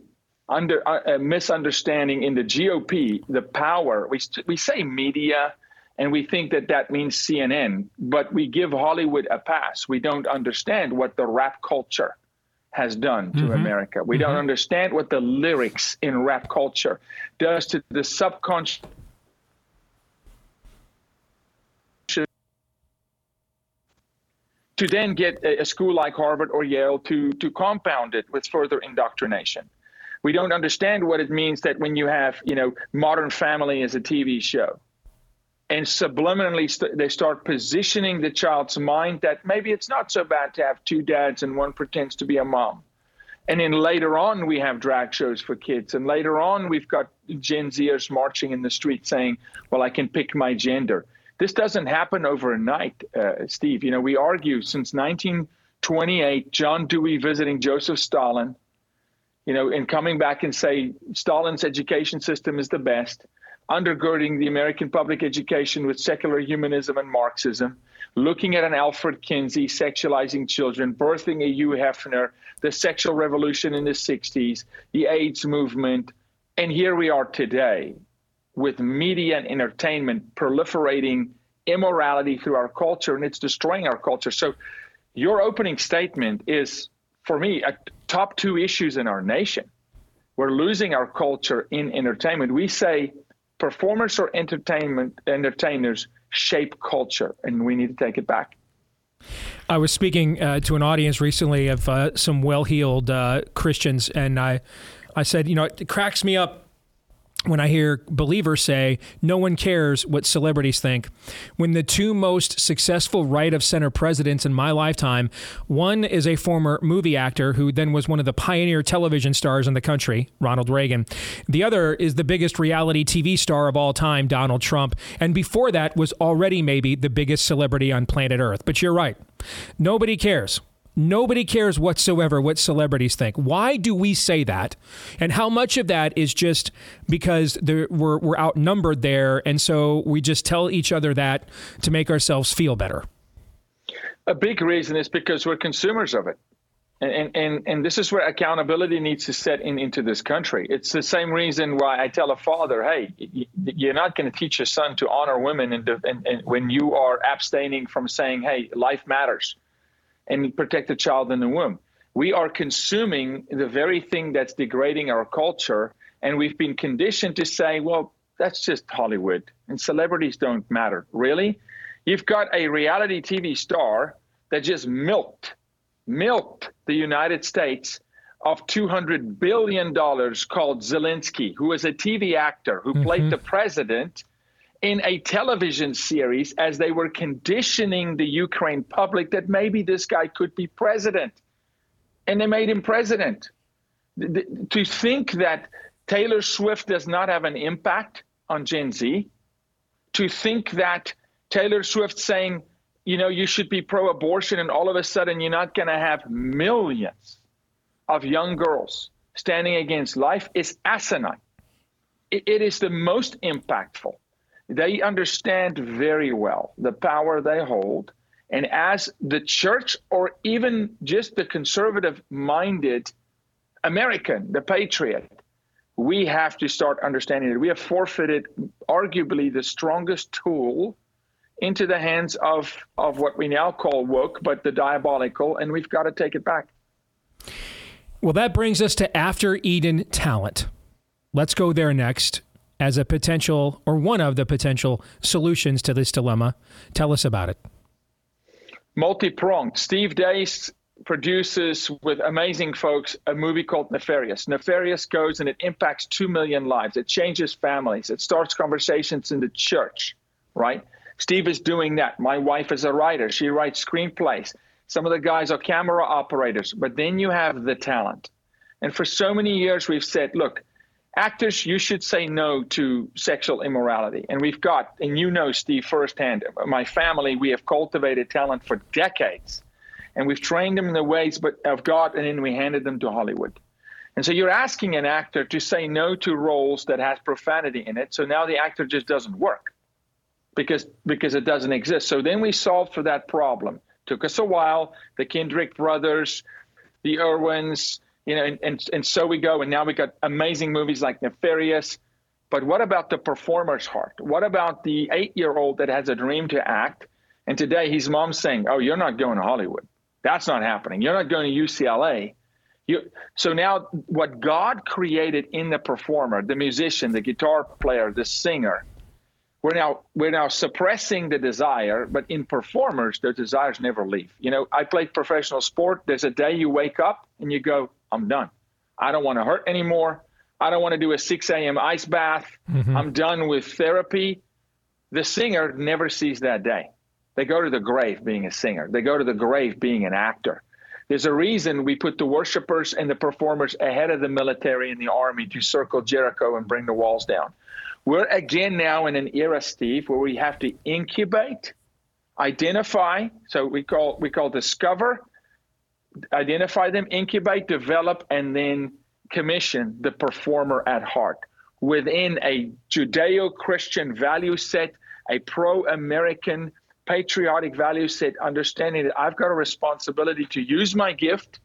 under uh, misunderstanding in the GOP the power. We, we say media and we think that that means CNN, but we give Hollywood a pass. We don't understand what the rap culture has done to mm-hmm. America. We mm-hmm. don't understand what the lyrics in rap culture does to the subconscious to then get a, school like Harvard or Yale to to compound it with further indoctrination. We don't understand what it means that when you have, you know, Modern Family as a TV show, and subliminally st- they start positioning the child's mind that maybe it's not so bad to have two dads and one pretends to be a mom. And then later on, we have drag shows for kids. And later on, we've got Gen Zers marching in the street saying, well, I can pick my gender. This doesn't happen overnight, uh, Steve. You know, we argue since 1928, John Dewey visiting Joseph Stalin, you know, and coming back and say Stalin's education system is the best undergirding the American public education with secular humanism and Marxism, looking at an Alfred Kinsey sexualizing children, birthing a Hugh Hefner, the sexual revolution in the 60s, the AIDS movement. And here we are today with media and entertainment proliferating immorality through our culture, and it's destroying our culture. So, your opening statement is, for me, a top two issues in our nation. We're losing our culture in entertainment. We say performers or entertainment entertainers shape culture, and we need to take it back. I was speaking uh, to an audience recently of uh, some well-heeled uh, Christians, and I, I said, you know, it cracks me up when I hear believers say, no one cares what celebrities think, when the two most successful right of center presidents in my lifetime, one is a former movie actor who then was one of the pioneer television stars in the country, Ronald Reagan. The other is the biggest reality TV star of all time, Donald Trump. And before that was already maybe the biggest celebrity on planet Earth. But you're right. Nobody cares Nobody cares whatsoever what celebrities think. Why do we say that? And how much of that is just because we're, we're outnumbered there, and so we just tell each other that to make ourselves feel better? A big reason is because we're consumers of it. And, and, and this is where accountability needs to set in into this country. It's the same reason why I tell a father, hey, you're not going to teach your son to honor women and, and, and when you are abstaining from saying, hey, life matters and protect the child in the womb. We are consuming the very thing that's degrading our culture, and we've been conditioned to say, well, that's just Hollywood, and celebrities don't matter. Really? You've got a reality TV star that just milked, milked the United States of $200 billion called Zelensky, who was a TV actor who mm-hmm. played the president in a television series as they were conditioning the Ukraine public that maybe this guy could be president. And they made him president. To think that Taylor Swift does not have an impact on Gen Z, to think that Taylor Swift saying, you know, you should be pro abortion, and all of a sudden you're not going to have millions of young girls standing against life is asinine. it is the most impactful They understand very well the power they hold. And as the church, or even just the conservative minded American, the patriot, we have to start understanding that we have forfeited arguably the strongest tool into the hands of, of what we now call woke, but the diabolical, and we've got to take it back. Well, that brings us to After Eden talent. Let's go there next as a potential or one of the potential solutions to this dilemma. Tell us about it. Multi pronged. Steve Deace produces with amazing folks a movie called Nefarious. Nefarious goes and it impacts 2 million lives. It changes families. It starts conversations in the church, right? Steve is doing that. My wife is a writer. She writes screenplays. Some of the guys are camera operators, but then you have the talent. And for so many years, we've said, look, actors, you should say no to sexual immorality. And we've got, and you know, Steve, firsthand, my family, we have cultivated talent for decades. And we've trained them in the ways but of God, and then we handed them to Hollywood. And so you're asking an actor to say no to roles that has profanity in it. So now the actor just doesn't work because because it doesn't exist. So then we solved for that problem. Took us a while. The Kendrick brothers, the Erwins, you know, and, and, and so we go. And now we got amazing movies like Nefarious. But what about the performer's heart? What about the eight-year-old that has a dream to act? And today his mom's saying, "Oh, you're not going to Hollywood. That's not happening. You're not going to UCLA." You, so now, what God created in the performer, the musician, the guitar player, the singer, we're now we're now suppressing the desire but in performers the desires never leave you know i played professional sport there's a day you wake up and you go i'm done. I don't want to hurt anymore. I don't want to do a 6 a.m ice bath. Mm-hmm. i'm done with therapy. The singer never sees that day. They go to the grave being a singer. They go to the grave being an actor. There's a reason we put the worshipers and the performers ahead of the military and the army to circle jericho and bring the walls down. We're again now in an era, Steve, where we have to incubate, identify. So we call we call discover, identify them, incubate, develop, and then commission the performer at heart within a Judeo-Christian value set, a pro-American patriotic value set, understanding that I've got a responsibility to use my gift,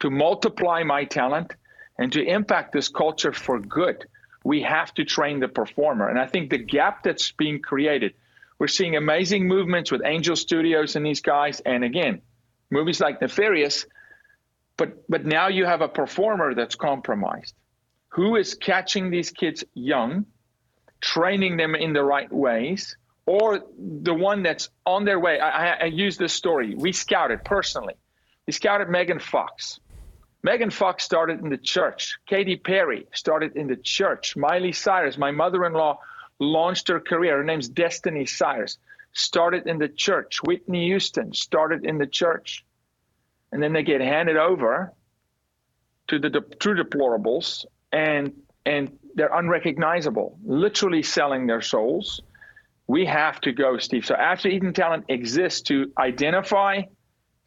to multiply my talent, and to impact this culture for good we have to train the performer. And I think the gap that's being created, we're seeing amazing movements with Angel Studios and these guys. And again, movies like Nefarious, but but now you have a performer that's compromised. Who is catching these kids young, training them in the right ways, or the one that's on their way? I, I, I use this story. We scouted personally. We scouted Megan Fox. Megan Fox started in the church. Katy Perry started in the church. Miley Cyrus, my mother in law, launched her career. Her name's Destiny Cyrus. Started in the church. Whitney Houston started in the church. And then they get handed over to the de- true deplorables and and they're unrecognizable, literally selling their souls. We have to go, Steve. So After Eden Talent exists to identify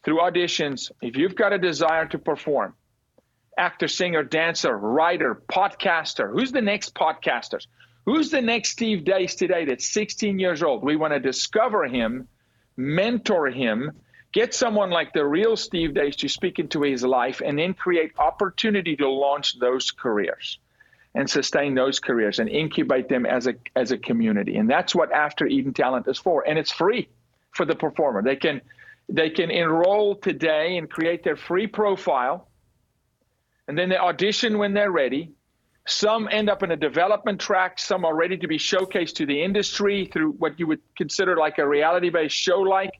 through auditions if you've got a desire to perform actor, singer, dancer, writer, podcaster. Who's the next podcasters? Who's the next Steve Deace today that's 16 years old? We want to discover him, mentor him, get someone like the real Steve Deace to speak into his life, and then create opportunity to launch those careers and sustain those careers and incubate them as a as a community. And that's what After Eden Talent is for. And it's free for the performer. They can they can enroll today and create their free profile and then they audition when they're ready. Some end up in a development track. Some are ready to be showcased to the industry through what you would consider like a reality based show like.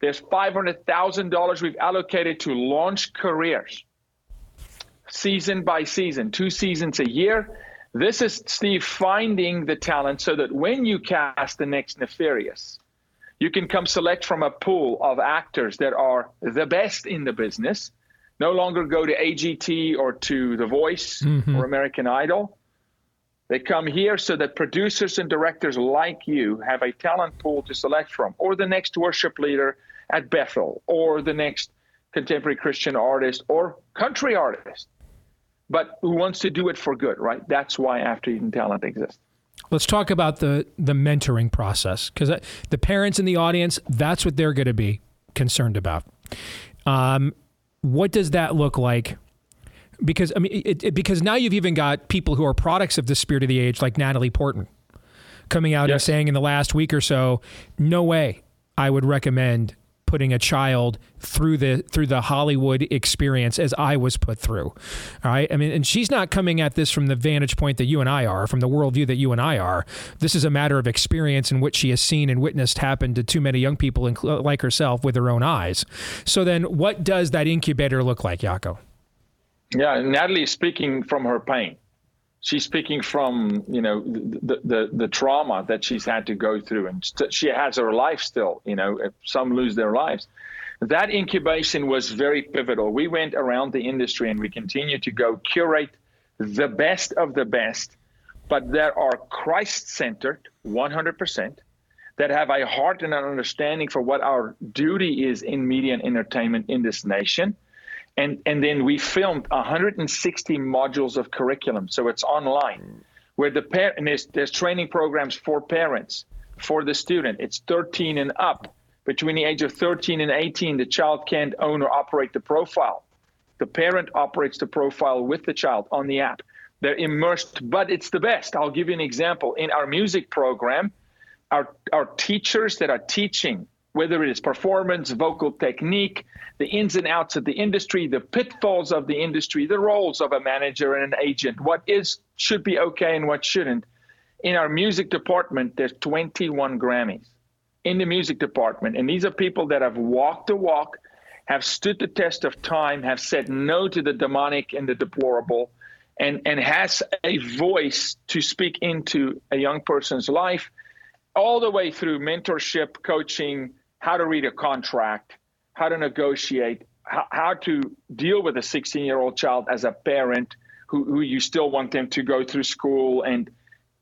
There's $500,000 we've allocated to launch careers season by season, two seasons a year. This is Steve finding the talent so that when you cast the next Nefarious, you can come select from a pool of actors that are the best in the business no longer go to AGT or to The Voice mm-hmm. or American Idol. They come here so that producers and directors like you have a talent pool to select from, or the next worship leader at Bethel, or the next contemporary Christian artist or country artist, but who wants to do it for good, right? That's why After Eden Talent exists. Let's talk about the the mentoring process because the parents in the audience, that's what they're going to be concerned about. Um, what does that look like? Because I mean, it, it, because now you've even got people who are products of the spirit of the age, like Natalie Portman, coming out yes. and saying in the last week or so, "No way, I would recommend putting a child through the through the Hollywood experience as I was put through. All right. I mean, and she's not coming at this from the vantage point that you and I are, from the worldview that you and I are. This is a matter of experience in which she has seen and witnessed happen to too many young people like herself with her own eyes. So then, what does that incubator look like, Jaco? Yeah, Natalie is speaking from her pain she's speaking from you know the, the the trauma that she's had to go through and st- she has her life still you know some lose their lives. That incubation was very pivotal. We went around the industry and we continue to go curate the best of the best but there are christ-centered 100% that have a heart and an understanding for what our duty is in media and entertainment in this nation and and then we filmed 160 modules of curriculum. So it's online where the parent there's, there's training programs for parents for the student. It's 13 and up. Between the age of 13 and 18 the child can't own or operate the profile. The parent operates the profile with the child on the app. They're immersed but it's the best. I'll give you an example. In our music program our, our teachers that are teaching whether it is performance, vocal technique, the ins and outs of the industry, the pitfalls of the industry, the roles of a manager and an agent, what is should be okay and what shouldn't. In our music department, there's 21 Grammys in the music department, and these are people that have walked the walk, have stood the test of time, have said no to the demonic and the deplorable, and and has a voice to speak into a young person's life all the way through mentorship, coaching, how to read a contract, how to negotiate, how, how to deal with a 16 year old child as a parent who, who you still want them to go through school. And,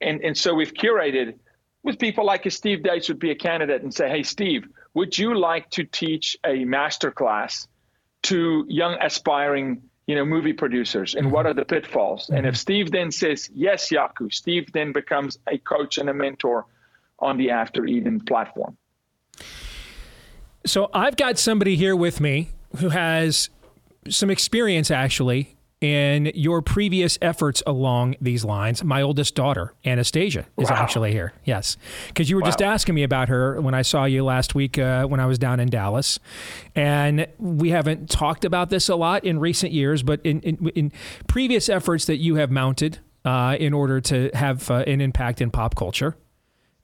and, and so we've curated with people like Steve Deace would be a candidate and say, hey, Steve, would you like to teach a master class to young aspiring you know, movie producers and what are the pitfalls? And if Steve then says, yes, Jaco, Steve then becomes a coach and a mentor on the After Eden platform. So I've got somebody here with me who has some experience actually in your previous efforts along these lines. My oldest daughter, Anastasia, is wow. actually here. Yes. Because you were wow. just asking me about her when I saw you last week uh, when I was down in Dallas. And we haven't talked about this a lot in recent years, but in, in, in previous efforts that you have mounted uh, in order to have uh, an impact in pop culture,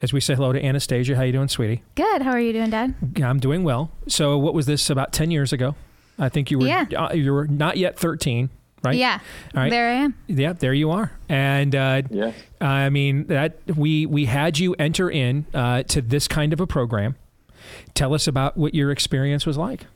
as we say hello to Anastasia. How you doing, sweetie? Good. How are you doing, Dad? I'm doing well. So, what was this about 10 years ago? I think you were yeah. Uh, you were not yet 13, right? Yeah. All right. There I am. Yeah, there you are. And uh, yeah. I mean that we we had you enter in uh, to this kind of a program. Tell us about what your experience was like.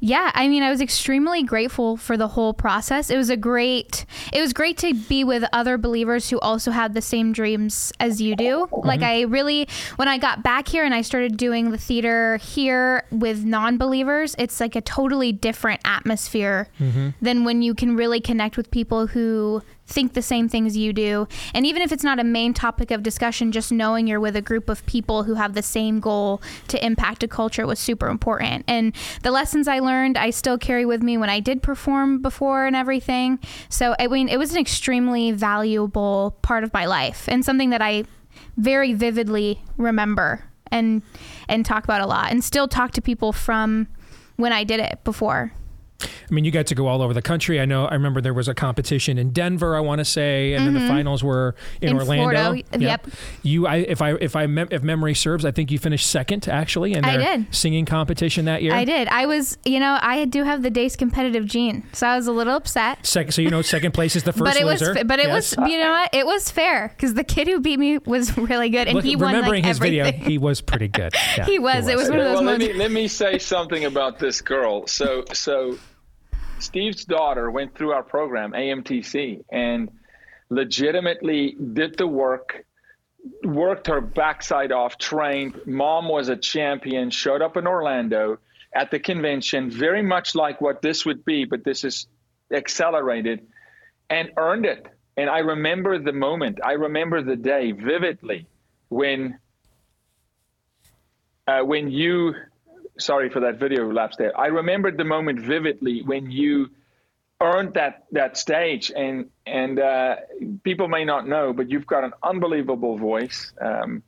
Yeah, I mean, I was extremely grateful for the whole process. It was a great it was great to be with other believers who also had the same dreams as you do. Mm-hmm. Like I really when I got back here and I started doing the theater here with non-believers, it's like a totally different atmosphere mm-hmm. than when you can really connect with people who think the same things you do. And even if it's not a main topic of discussion, just knowing you're with a group of people who have the same goal to impact a culture was super important. And the lessons I learned, I still carry with me when I did perform before and everything. So, I mean, it was an extremely valuable part of my life and something that I very vividly remember and and talk about a lot and still talk to people from when I did it before. I mean, you got to go all over the country. I know. I remember there was a competition in Denver. I want to say, and mm-hmm. then the mm-hmm. finals were in, in Orlando. Florida. Yep. yep. You, I, if I, if I, mem- if memory serves, I think you finished second actually in their I did. singing competition that year. I did. I was, you know, I do have the Deace competitive gene, so I was a little upset. Second, so you know, second place is the first but it loser. Was, but it yes. was, you know what? It was fair because the kid who beat me was really good, and Look, he won remembering like his everything. video, he was pretty good. Yeah, he, was. he, was. It was one of those. Well, let me let me say something about this girl. So so Steve's daughter went through our program, AMTC, and legitimately did the work, worked her backside off, trained. Mom was a champion, showed up in Orlando at the convention, very much like what this would be, but this is accelerated and earned it. and I remember the moment. I remember the day vividly when uh, when you. Sorry for that video lapse there. I remembered the moment vividly when you earned that that stage, and and uh, people may not know, but you've got an unbelievable voice. Um,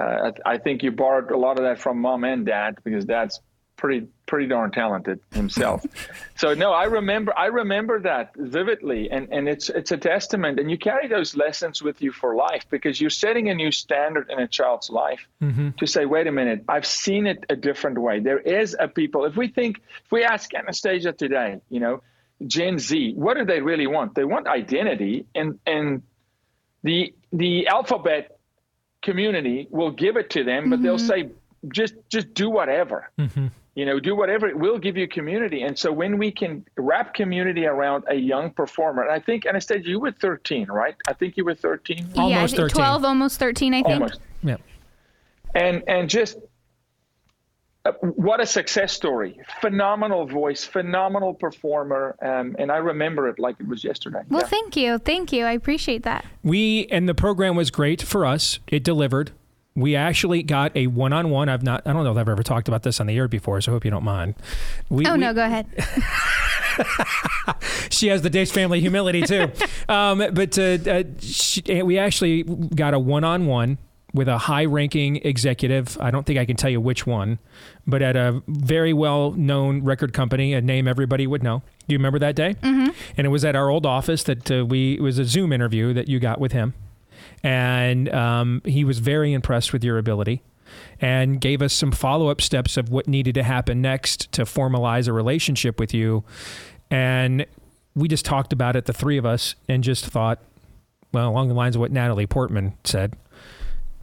uh, I, I think you borrowed a lot of that from mom and dad because dad's pretty pretty darn talented himself. so no, I remember I remember that vividly, and and it's it's a testament, and you carry those lessons with you for life because you're setting a new standard in a child's life Mm-hmm. to say, wait a minute, I've seen it a different way. There is a people. If we think, if we ask Anastasia today, you know, Gen Z, what do they really want? They want identity, and and the the alphabet community will give it to them, but they'll Mhm. say, just just do whatever Mm-hmm. You know do whatever it will give you community and so when we can wrap community around a young performer and i think anastasia you were 13 right i think you were 13 yeah, I think 12, almost 13, I think. Almost. Yeah. and and just uh, what a success story phenomenal voice phenomenal performer um, and i remember it like it was yesterday Well, Yeah. thank you. Thank you. I appreciate that. We and the program was great for us. It delivered. We actually got a one-on-one. I've not. I don't know if I've ever talked about this on the air before, so I hope you don't mind. We, oh, we- no, go ahead. she has the Deace family humility too. um, but uh, uh, she, we actually got a one-on-one with a high-ranking executive. I don't think I can tell you which one, but at a very well-known record company, a name everybody would know. Do you remember that day? Mm-hmm. And it was at our old office that uh, we. It was a Zoom interview that you got with him, and um, he was very impressed with your ability. And gave us some follow up steps of what needed to happen next to formalize a relationship with you. And we just talked about it, the three of us, and just thought, well, along the lines of what Natalie Portman said,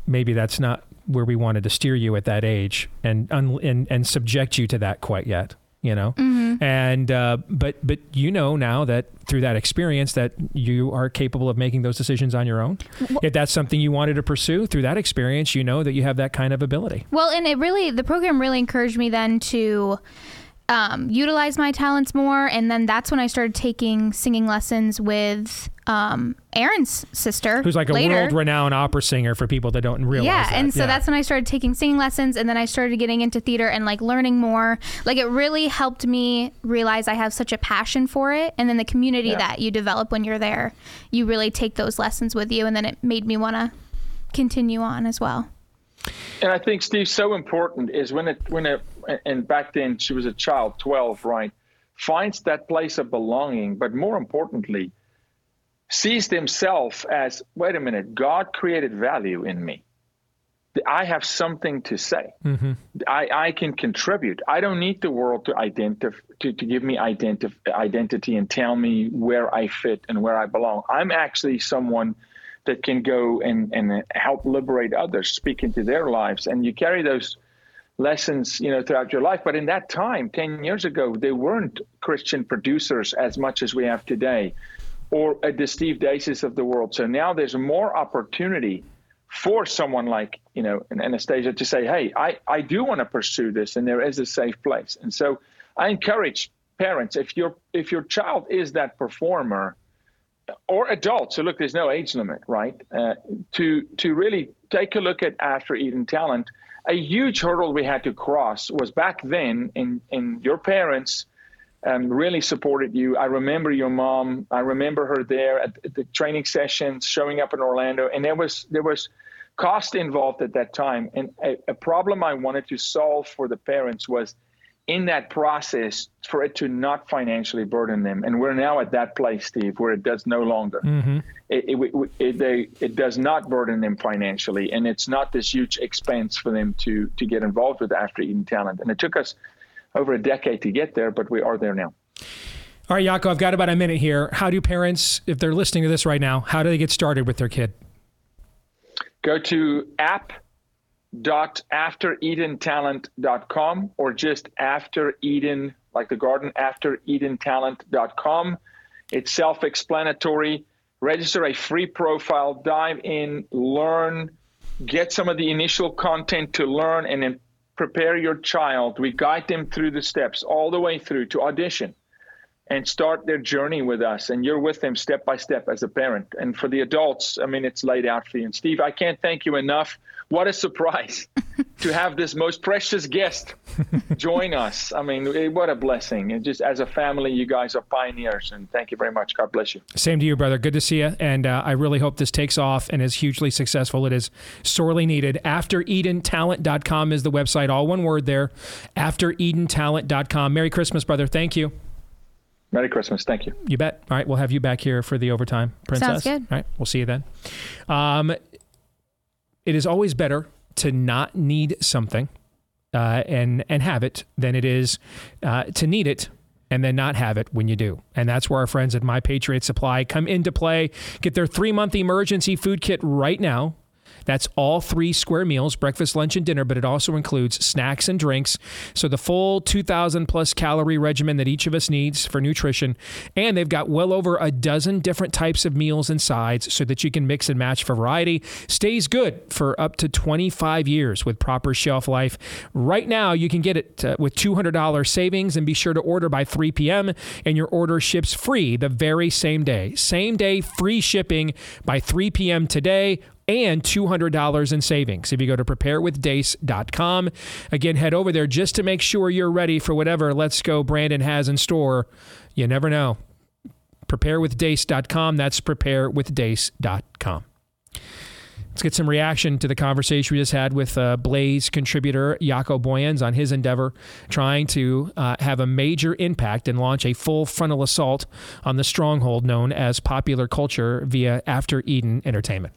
maybe that's not where we wanted to steer you at that age and un- and, and subject you to that quite yet. You know, Mhm. and uh, but but you know now that through that experience that you are capable of making those decisions on your own. If that's something you wanted to pursue through that experience, you know that you have that kind of ability. Well, and it really, the program really encouraged me then to um, utilize my talents more. And then that's when I started taking singing lessons with um, Aaron's sister. Who's like a later. world-renowned opera singer for people that don't realize yeah, that. and so that's when I started taking singing lessons, and then I started getting into theater and like learning more. Like it really helped me realize I have such a passion for it, and then the community Yeah. that you develop when you're there, you really take those lessons with you, and then it made me want to continue on as well. And I think Steve, so important is when it when it and back then she was a child, twelve, right? Finds that place of belonging, but more importantly, sees themselves as wait a minute, God created value in me. I have something to say. Mm-hmm. I, I can contribute. I don't need the world to identif- to, to give me identif- identity and tell me where I fit and where I belong. I'm actually someone that can go and, and help liberate others, speak into their lives. And you carry those lessons, you know, throughout your life. But in that time, 10 years ago, they weren't Christian producers as much as we have today or uh, the Steve Deaces of the world. So now there's more opportunity for someone like, you know, Anastasia to say, hey, I, I do want to pursue this and there is a safe place. And so I encourage parents, if your if your child is that performer or adult, so look, there's no age limit, right? Uh, to to really take a look at After Eden Talent. A huge hurdle we had to cross was back then in in your parents um, really supported you. I remember your mom. I remember her there at, the training sessions, showing up in Orlando, and there was there was cost involved at that time. And a, a problem I wanted to solve for the parents was in that process for it to not financially burden them. And we're now at that place, Steve, where it does no longer. Mm-hmm. It, it, it, they, it does not burden them financially, and it's not this huge expense for them to to get involved with After Eden Talent. And it took us over a decade to get there, but we are there now. All right, Jaco, I've got about a minute here. How do parents, if they're listening to this right now, how do they get started with their kid? Go to app.afteredentalent.com or just after Eden, like the garden, afteredentalent.com. It's self explanatory. Register a free profile, dive in, learn, get some of the initial content to learn, and then prepare your child. We guide them through the steps all the way through to audition and start their journey with us. And you're with them step by step as a parent. And for the adults, I mean, it's laid out for you. And Steve, I can't thank you enough. What a surprise to have this most precious guest join us. I mean, what a blessing. And just as a family, you guys are pioneers. And thank you very much. God bless you. Same to you, brother. Good to see you. And uh, I really hope this takes off and is hugely successful. It is sorely needed. AfterEdenTalent.com is the website. All one word there. AfterEdenTalent.com. Merry Christmas, brother. Thank you. Merry Christmas. Thank you. You bet. All right, we'll have you back here for the overtime, princess. Sounds good. All right, we'll see you then. Um, it is always better to not need something uh, and and have it than it is uh, to need it and then not have it when you do. And that's where our friends at My Patriot Supply come into play. Get their three month emergency food kit right now. That's all three square meals, breakfast, lunch, and dinner, but it also includes snacks and drinks. So the full 2,000 plus calorie regimen that each of us needs for nutrition. And they've got well over a dozen different types of meals and sides so that you can mix and match for variety. Stays good for up to 25 years with proper shelf life. Right now, you can get it uh, with $200 savings and be sure to order by 3 p.m. and your order ships free the very same day. Same day free shipping by 3 p.m. today and $200 in savings if you go to preparewithdeace.com. Again, head over there just to make sure you're ready for whatever Let's Go Brandon has in store. You never know. Preparewithdeace.com. That's preparewithdeace.com. Let's get some reaction to the conversation we just had with uh, Blaze contributor Jaco Booyens on his endeavor trying to uh, have a major impact and launch a full frontal assault on the stronghold known as popular culture via After Eden Entertainment.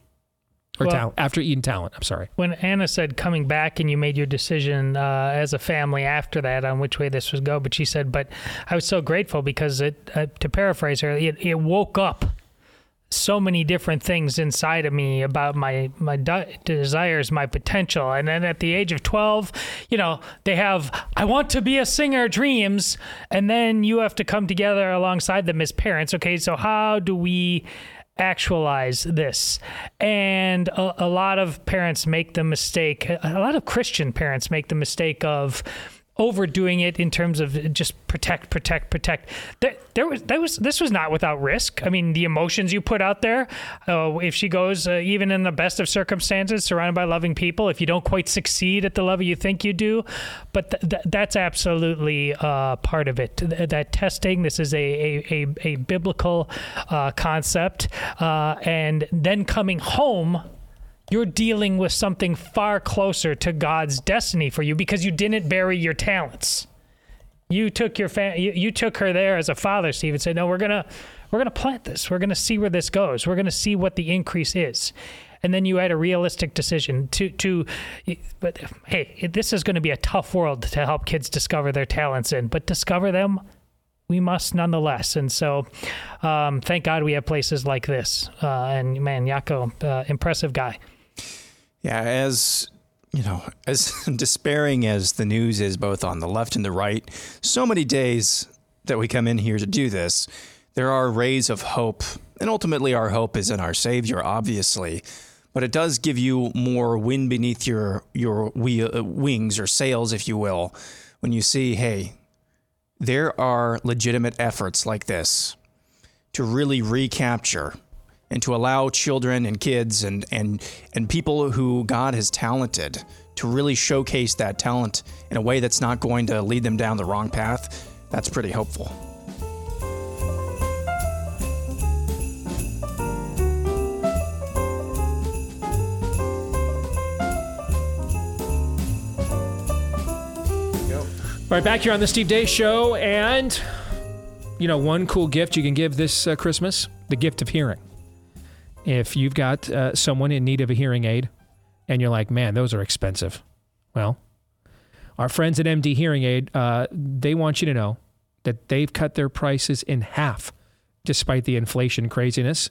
Or Well- talent, After Eden Talent, I'm sorry. When Anna said coming back and you made your decision uh, as a family after that on which way this would go, but she said, but I was so grateful because it, uh, to paraphrase her, it, it woke up so many different things inside of me about my my de- desires, my potential. And then at the age of 12, you know, they have I want to be a singer dreams and then you have to come together alongside them as parents. Okay, so how do we actualize this? And a, a lot of parents make the mistake, a lot of Christian parents make the mistake of overdoing it in terms of just protect, protect, protect. There, there was, that was, this was not without risk. I mean, the emotions you put out there. Uh, if she goes, uh, even in the best of circumstances, surrounded by loving people, if you don't quite succeed at the level you think you do, but th- th- that's absolutely uh, part of it. Th- that testing. This is a a, a, a biblical uh, concept, uh, and then coming home you're dealing with something far closer to God's destiny for you because you didn't bury your talents. You took your fa- you, you took her there as a father, Steve, and said, "No, we're gonna we're gonna plant this. We're gonna see where this goes. We're gonna see what the increase is." And then you had a realistic decision to to, but hey, this is going to be a tough world to help kids discover their talents in, but discover them we must nonetheless. And so, um, thank God we have places like this. Uh, and man, Jaco, uh, impressive guy. Yeah, as you know, as despairing as the news is both on the left and the right, so many days that we come in here to do this, there are rays of hope. And ultimately our hope is in our Savior, obviously. But it does give you more wind beneath your your wheel, uh, wings or sails, if you will, when you see, hey, there are legitimate efforts like this to really recapture and to allow children and kids and and and people who God has talented to really showcase that talent in a way that's not going to lead them down the wrong path. That's pretty hopeful. All right, back here on the Steve Deace Show, and you know, one cool gift you can give this uh, Christmas: the gift of hearing. If you've got uh, someone in need of a hearing aid, and you're like, "Man, those are expensive," well, our friends at MD Hearing Aid, uh, they want you to know that they've cut their prices in half, despite the inflation craziness.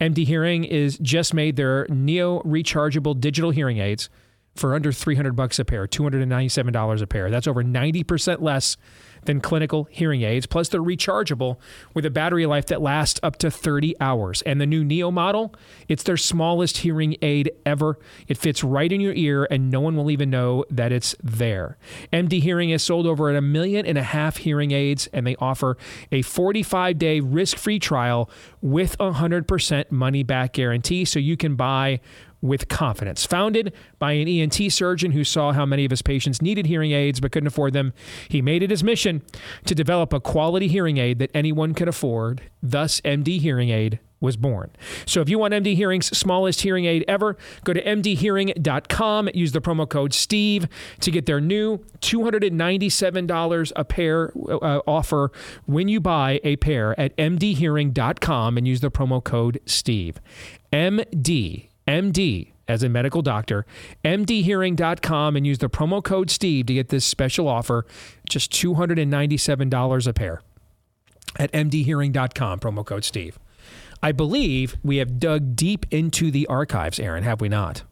MD Hearing is just made their Neo rechargeable digital hearing aids for under 300 bucks a pair, $297 a pair. That's over 90% less than clinical hearing aids. Plus, they're rechargeable with a battery life that lasts up to 30 hours. And the new Neo model, it's their smallest hearing aid ever. It fits right in your ear, and no one will even know that it's there. MD Hearing has sold over a million and a half hearing aids, and they offer a 45 day risk free trial with a 100% money back guarantee so you can buy with confidence. Founded by an ENT surgeon who saw how many of his patients needed hearing aids but couldn't afford them, he made it his mission to develop a quality hearing aid that anyone could afford. Thus, MD Hearing Aid was born. So if you want MD Hearing's smallest hearing aid ever, go to mdhearing.com, use the promo code STEVE to get their new $297 a pair uh, offer when you buy a pair at mdhearing.com and use the promo code STEVE. MD MD as a medical doctor, mdhearing.com and use the promo code Steve to get this special offer, just $297 a pair at mdhearing.com, promo code Steve. I believe we have dug deep into the archives, Aaron, have we not?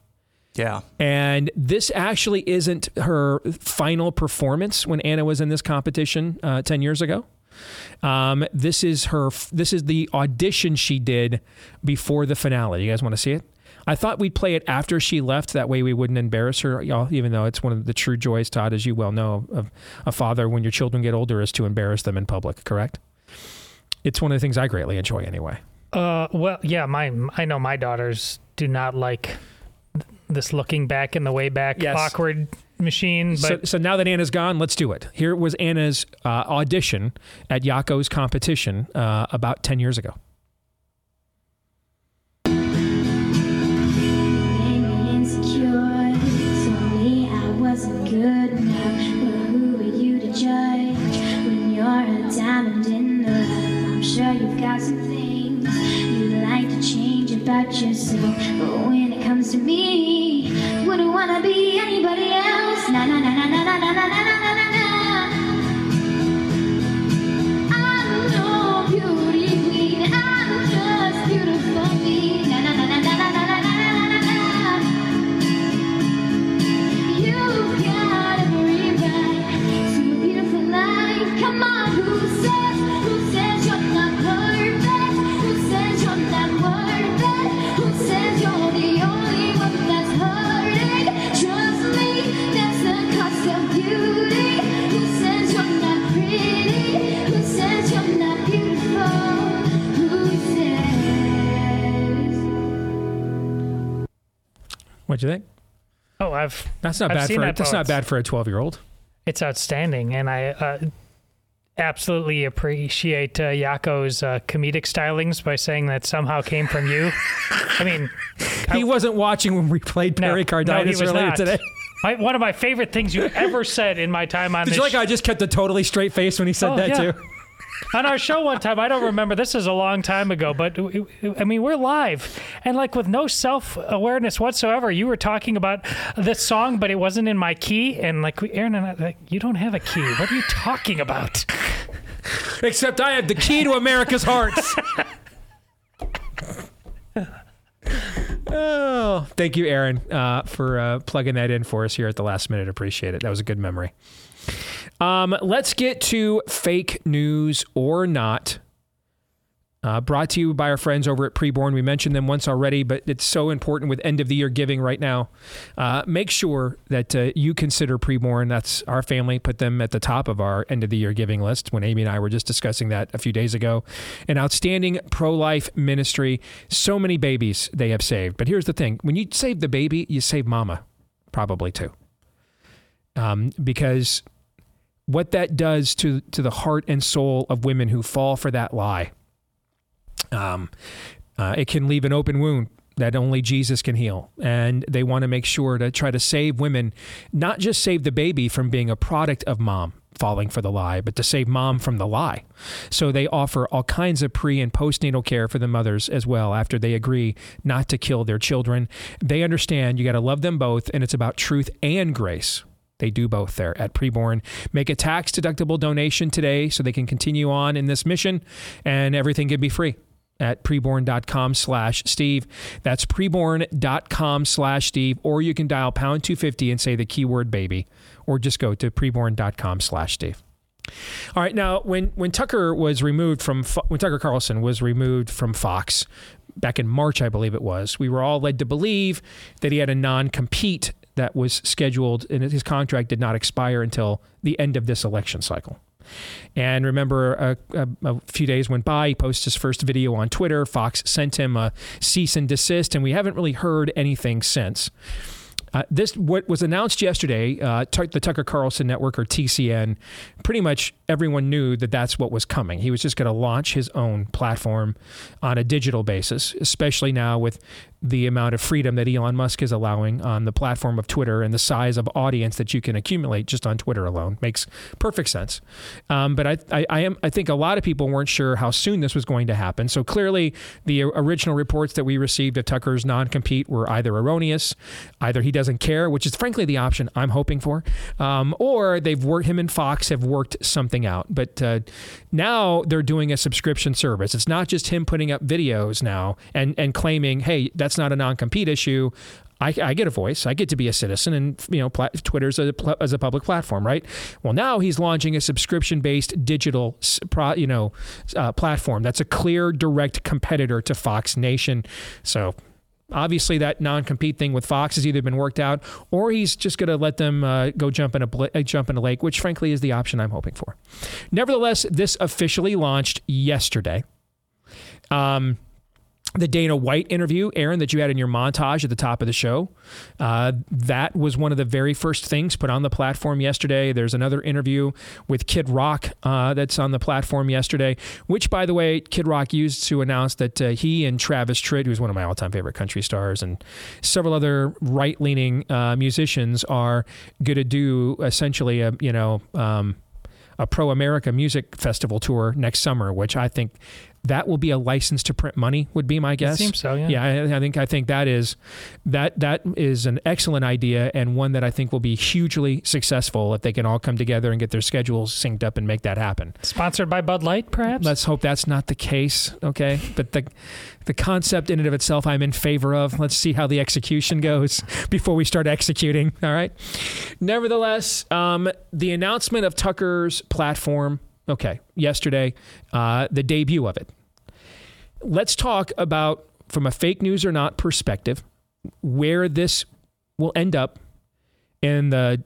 Yeah. And this actually isn't her final performance when Anna was in this competition uh, 10 years ago. Um, this is her. This is the audition she did before the finale. You guys want to see it? I thought we'd play it after she left. That way we wouldn't embarrass her, y'all, even though it's one of the true joys, Todd, as you well know, of a father when your children get older is to embarrass them in public, correct? It's one of the things I greatly enjoy anyway. Uh, well, yeah, my I know my daughters do not like this looking back in the way back Yes. awkward machine. But So, so now that Anna's gone, let's do it. Here was Anna's uh, audition at Jaco's competition uh, about 10 years ago. About yourself. But when it comes to me, wouldn't wanna be anybody else. Na na na na na na na na na. What'd you think? oh, I've That's not I've bad for that that's not bad for a 12 year old. It's outstanding, and I uh, absolutely appreciate uh, Jaco's uh, comedic stylings by saying that somehow came from you. I mean, He wasn't watching when we played no, pericarditis no, was earlier not. today. My, one of my favorite things you ever said in my time on Did this you like how I just kept a totally straight face when he said Oh, that yeah. too? On our show one time. I don't remember. This is a long time ago, but I mean, we're live and like with no self awareness whatsoever. You were talking about this song, but it wasn't in my key. And like, Aaron and I, like, you don't have a key. What are you talking about? Except I have the key to America's hearts. oh, thank you, Aaron, uh, for uh, plugging that in for us here at the last minute. Appreciate it. That was a good memory. Um, let's get to fake news or not. Uh, brought to you by our friends over at Preborn. We mentioned them once already, but it's so important with end of the year giving right now. Uh, make sure that uh, you consider Preborn. That's our family. Put them at the top of our end of the year giving list. When Amy and I were just discussing that a few days ago, an outstanding pro life ministry. So many babies they have saved. But here's the thing: when you save the baby, you save mama, probably too, um, because what that does to to the heart and soul of women who fall for that lie. Um, uh, it can leave an open wound that only Jesus can heal. And they want to make sure to try to save women, not just save the baby from being a product of mom falling for the lie, but to save mom from the lie. So they offer all kinds of pre and postnatal care for the mothers as well after they agree not to kill their children. They understand you got to love them both, and it's about truth and grace. They do both there at Preborn. Make a tax deductible donation today so they can continue on in this mission and everything can be free at preborn.com slash Steve. That's preborn.com slash Steve. Or you can dial pound 250 and say the keyword baby, or just go to preborn.com slash Steve. All right, now when when Tucker was removed from when Tucker Carlson was removed from Fox back in March, I believe it was, we were all led to believe that he had a non-compete that was scheduled and his contract did not expire until the end of this election cycle. And remember, a, a, a few days went by. He posted his first video on Twitter. Fox sent him a cease and desist, and we haven't really heard anything since. Uh, this what was announced yesterday. Uh, the Tucker Carlson Network or TCN, pretty much everyone knew that that's what was coming. He was just going to launch his own platform on a digital basis, especially now with the amount of freedom that Elon Musk is allowing on the platform of Twitter and the size of audience that you can accumulate just on Twitter alone makes perfect sense. Um, but I, I, I am I think a lot of people weren't sure how soon this was going to happen. So clearly, the original reports that we received of Tucker's non-compete were either erroneous, either he doesn't care, which is frankly the option I'm hoping for, um, or they've worked him and Fox have worked something out. But uh, now they're doing a subscription service. It's not just him putting up videos now and and claiming, hey, that's not a non-compete issue. I, I get a voice. I get to be a citizen, and you know, Twitter's a, pl- as a public platform, right? Well, now he's launching a subscription-based digital, pro, you know, uh, platform that's a clear, direct competitor to Fox Nation. So obviously that non-compete thing with Fox has either been worked out or he's just going to let them uh, go jump in a bl- uh, jump in a lake, which frankly is the option I'm hoping for. Nevertheless, this officially launched yesterday. Um, the Dana White interview, Aaron, that you had in your montage at the top of the show. Uh, that was one of the very first things put on the platform yesterday. There's another interview with Kid Rock uh, that's on the platform yesterday, which, by the way, Kid Rock used to announce that uh, he and Travis Tritt, who's one of my all time favorite country stars, and several other right leaning uh, musicians are going to do essentially a, you know, um, a pro America music festival tour next summer, which I think that will be a license to print money would be my guess. seems so, yeah. Yeah, I, I think I think that is that that is an excellent idea and one that I think will be hugely successful if they can all come together and get their schedules synced up and make that happen. Sponsored by Bud Light, perhaps? Let's hope that's not the case, okay? But the the concept in and of itself I'm in favor of. Let's see how the execution goes before we start executing, all right? Nevertheless, um, the announcement of Tucker's platform, okay, yesterday, uh, the debut of it. Let's talk about, from a fake news or not perspective, where this will end up in the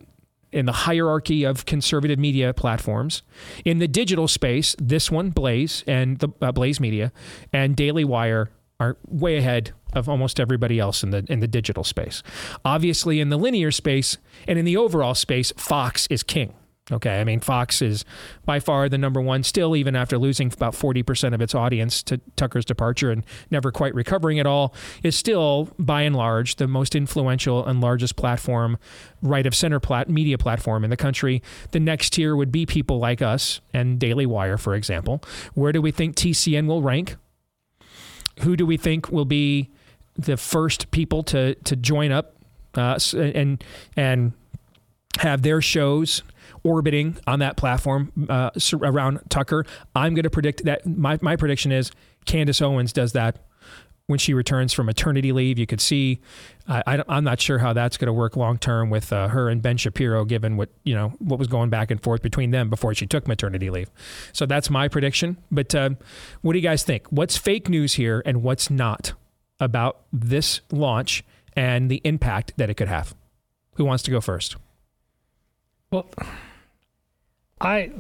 in the hierarchy of conservative media platforms. In the digital space, this one, Blaze and the uh, Blaze Media and Daily Wire are way ahead of almost everybody else in the in the digital space. Obviously, in the linear space and in the overall space, Fox is king. Okay, I mean Fox is by far the number one still, even after losing about forty percent of its audience to Tucker's departure and never quite recovering at all, is still by and large the most influential and largest platform, right of center plat media platform in the country. The next tier would be people like us and Daily Wire, for example. Where do we think TCN will rank? Who do we think will be the first people to to join up uh, and and have their shows orbiting on that platform uh, around Tucker. I'm going to predict that my, my prediction is Candace Owens does that when she returns from maternity leave. You could see, I, I, am not sure how that's going to work long term with uh, her and Ben Shapiro, given what you know what was going back and forth between them before she took maternity leave. So that's my prediction. But uh, what do you guys think? What's fake news here and what's not about this launch and the impact that it could have? Who wants to go first? Well, I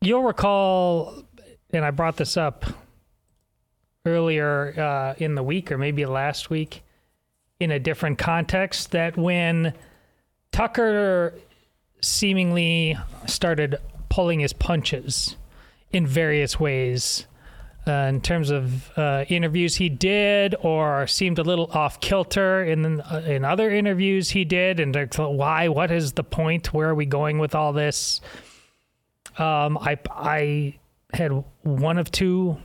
you'll recall, and I brought this up earlier uh, in the week or maybe last week in a different context that when Tucker seemingly started pulling his punches in various ways uh, in terms of uh, interviews he did or seemed a little off kilter in uh, in other interviews he did and why what is the point where are we going with all this um, I I had one of two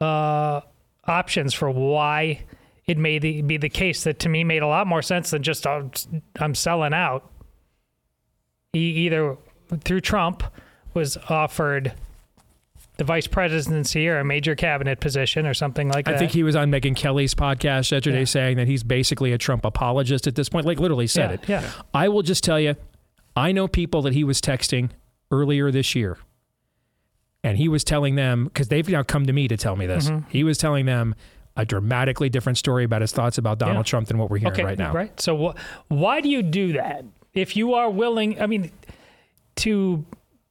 uh, options for why it may be the case that to me made a lot more sense than just uh, I'm selling out. He either through Trump was offered the vice presidency or a major cabinet position or something like that. I think he was on Megyn Kelly's podcast yesterday saying that he's basically a Trump apologist at this point, like literally said Yeah, it. yeah. I will just tell you, I know people that he was texting earlier this year. And he was telling them, because they've now come to me to tell me this, Mhm. he was telling them a dramatically different story about his thoughts about Donald Yeah. Trump than what we're hearing okay, right now. Right. So wh- why do you do that? If you are willing, I mean, to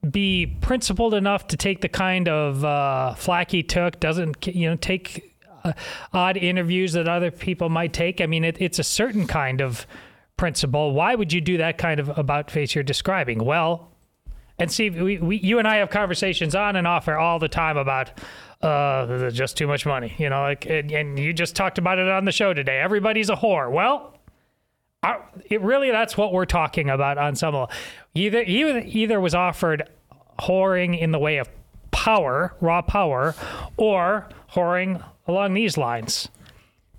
be principled enough to take the kind of uh, flack he took, doesn't you know take uh, odd interviews that other people might take. I mean, it, it's a certain kind of principle. Why would you do that kind of about face you're describing? Well, and see, we, we, you and I have conversations on and off air all the time about uh, just too much money, you know. Like, and, and you just talked about it on the show today. Everybody's a whore. Well, I, it really that's what we're talking about on some level. Either either either was offered whoring in the way of power, raw power, or whoring along these lines.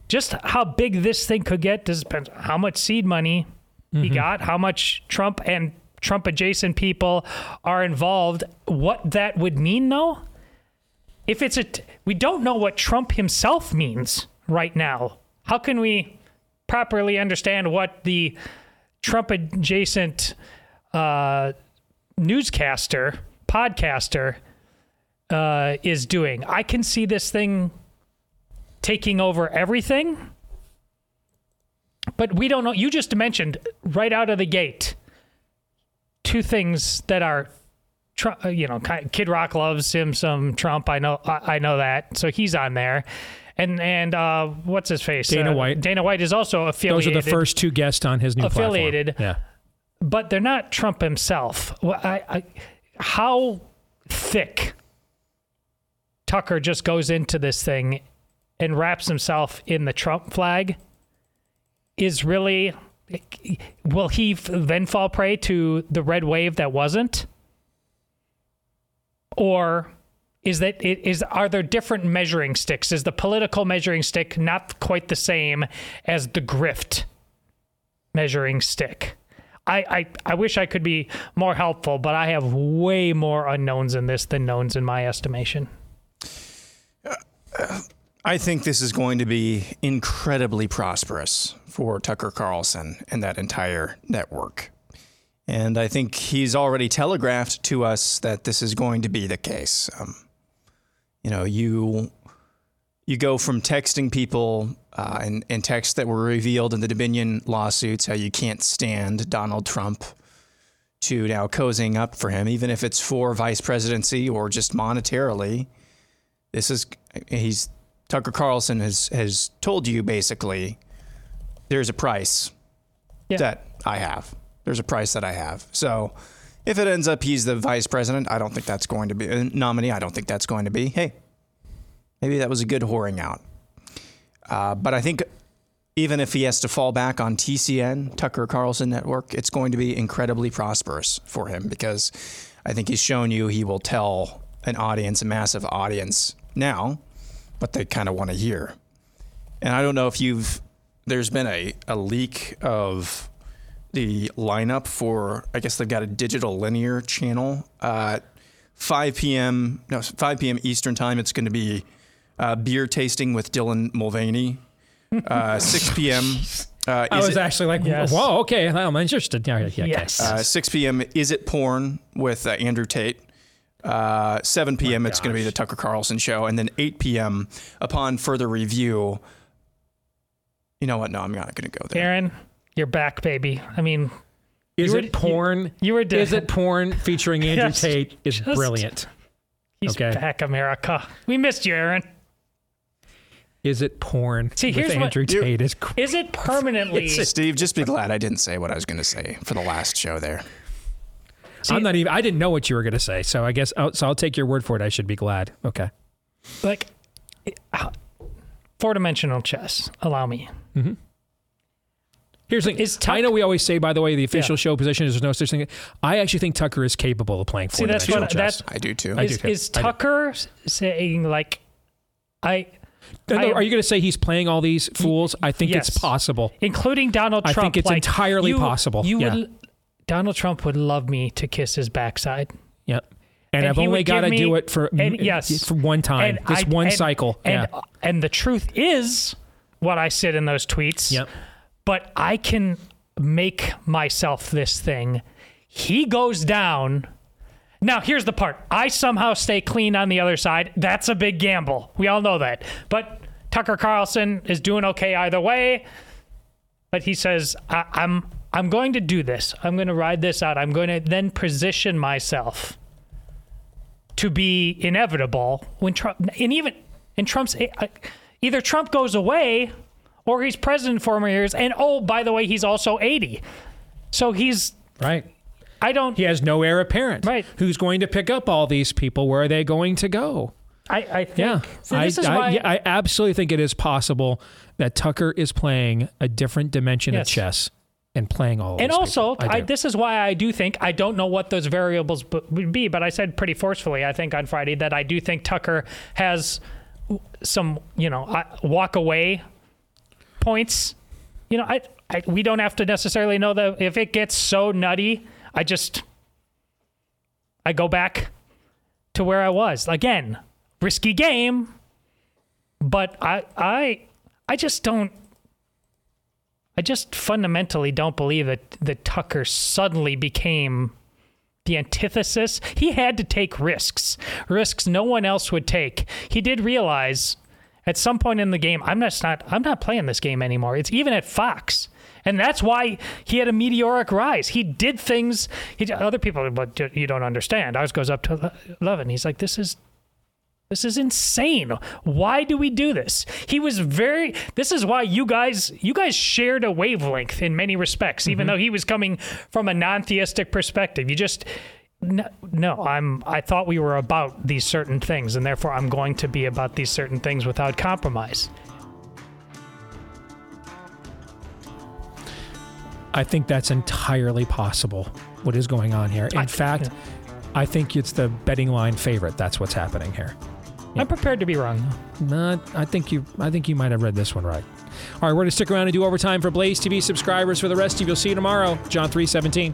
Just how big this thing could get depends on how much seed money he mm-hmm. got, how much Trump and Trump adjacent people are involved. What that would mean, though, if it's a, t- we don't know what Trump himself means right now. How can we properly understand what the Trump adjacent uh, newscaster, podcaster uh, is doing? I can see this thing taking over everything, but we don't know. You just mentioned right out of the gate two things that are Trump, uh, you know, Kid Rock loves him some Trump. I know, I, I know that. So he's on there, and and uh, what's his face? Dana Uh, White. Dana White is also affiliated. Those are the first two guests on his new platform. affiliated. Yeah. but they're not Trump himself. Well, I, I, how thick Tucker just goes into this thing and wraps himself in the Trump flag is really. Will he f- then fall prey to the red wave that wasn't? Or is that it is are there different measuring sticks? Is the political measuring stick not quite the same as the grift measuring stick? I, I, I wish I could be more helpful, but I have way more unknowns in this than knowns in my estimation. I think this is going to be incredibly prosperous for Tucker Carlson and that entire network. And I think he's already telegraphed to us that this is going to be the case. Um, you know, you you go from texting people uh, and, and texts that were revealed in the Dominion lawsuits, how you can't stand Donald Trump, to now cozying up for him, even if it's for vice presidency or just monetarily. This is he's Tucker Carlson has has told you basically there's a price that I have. There's a price that I have. So if it ends up he's the vice president, I don't think that's going to be a nominee. I don't think that's going to be. Hey, maybe that was a good whoring out. Uh, but I think even if he has to fall back on TCN, Tucker Carlson Network, it's going to be incredibly prosperous for him because I think he's shown you he will tell an audience, a massive audience now, what they kind of want to hear. And I don't know if you've, there's been a, a leak of the lineup for, I guess they've got a digital linear channel. Uh, 5 p.m. No, 5 p.m. Eastern time. It's going to be uh, beer tasting with Dylan Mulvaney. Uh, 6 p.m. Uh, I was it- actually like, whoa, okay, I'm interested. Yeah, yeah, okay. Uh, 6 p.m. Is it porn with uh, Andrew Tate? Uh, 7 p.m. it's going to be the Tucker Carlson show, and then 8 p.m. upon further review. You know what? No, I'm not going to go there. Aaron, you're back, baby. I mean, Is you it were- porn? You, were Is it porn featuring Andrew Yes, Tate is just- brilliant. He's okay. back, America. We missed you, Aaron. Is it porn? See, with here's Andrew You- Tate is cr- Is it permanently? Steve, just be glad I didn't say what I was going to say for the last show there. I'm not even. I didn't know what you were going to say, so I guess. I'll, so I'll take your word for it. I should be glad. Okay. like four dimensional chess. Allow me. Mm-hmm. Here's the thing. I know we always say, by the way, the official show position is there's no such thing. I actually think Tucker is capable of playing See, that's four-dimensional what chess. that's. I do too. I do Is, too. is I do. Tucker saying like, I? No, no, I- are you going to say he's playing all these fools? I think Yes. it's possible. including Donald Trump. I think it's like, entirely you- possible. You Yeah. would. Donald Trump would love me to kiss his backside. Yep. And, And I've only got to give do it for and yes. for one time, And this I- one and- cycle. And yeah. and the truth is what I said in those tweets. Yep. But I can make myself this thing. He goes down. Now, here's the part. I somehow stay clean on the other side. That's a big gamble. We all know that. But Tucker Carlson is doing okay either way. But he says, I- I'm I'm going to do this. I'm going to ride this out. I'm going to then position myself to be inevitable when Trump and even in Trump's uh, either Trump goes away or he's president for more years. And oh, by the way, he's also 80. So he's right. I don't. He has no heir apparent. Right. Who's going to pick up all these people? Where are they going to go? I, I think. Yeah, So I, I- why- yeah, I absolutely think it is possible that Tucker is playing a different dimension Yes. of chess and playing all. Of and also. I I this is why I do think I don't know what those variables b- would be, but I said pretty forcefully, I think on Friday that I do think Tucker has some, you know, walk away points. You know, I, I we don't have to necessarily know that if it gets so nutty, I just I go back to where I was again. Risky game, but I I I just don't I just fundamentally don't believe that that Tucker suddenly became the antithesis. He had to take risks, risks no one else would take. He did realize at some point in the game, I'm just not I'm not playing this game anymore. It's even at Fox. And that's why he had a meteoric rise. He did things. He, other people, but you don't understand. Ours goes up to 11. He's like, this is this is insane. Why do we do this? He was very This is why you guys you guys shared a wavelength in many respects even mm-hmm. though he was coming from a non-theistic perspective. You just no, no, I'm I thought we were about these certain things and therefore I'm going to be about these certain things without compromise. I think that's entirely possible. What is going on here? In fact, I think it's the betting line favorite. That's what's happening here. I'm prepared to be wrong. Not. I think you. I think you might have read this one right. All right, we're going to stick around and do overtime for Blaze TV subscribers. For the rest of you, you'll see you tomorrow. John three seventeen.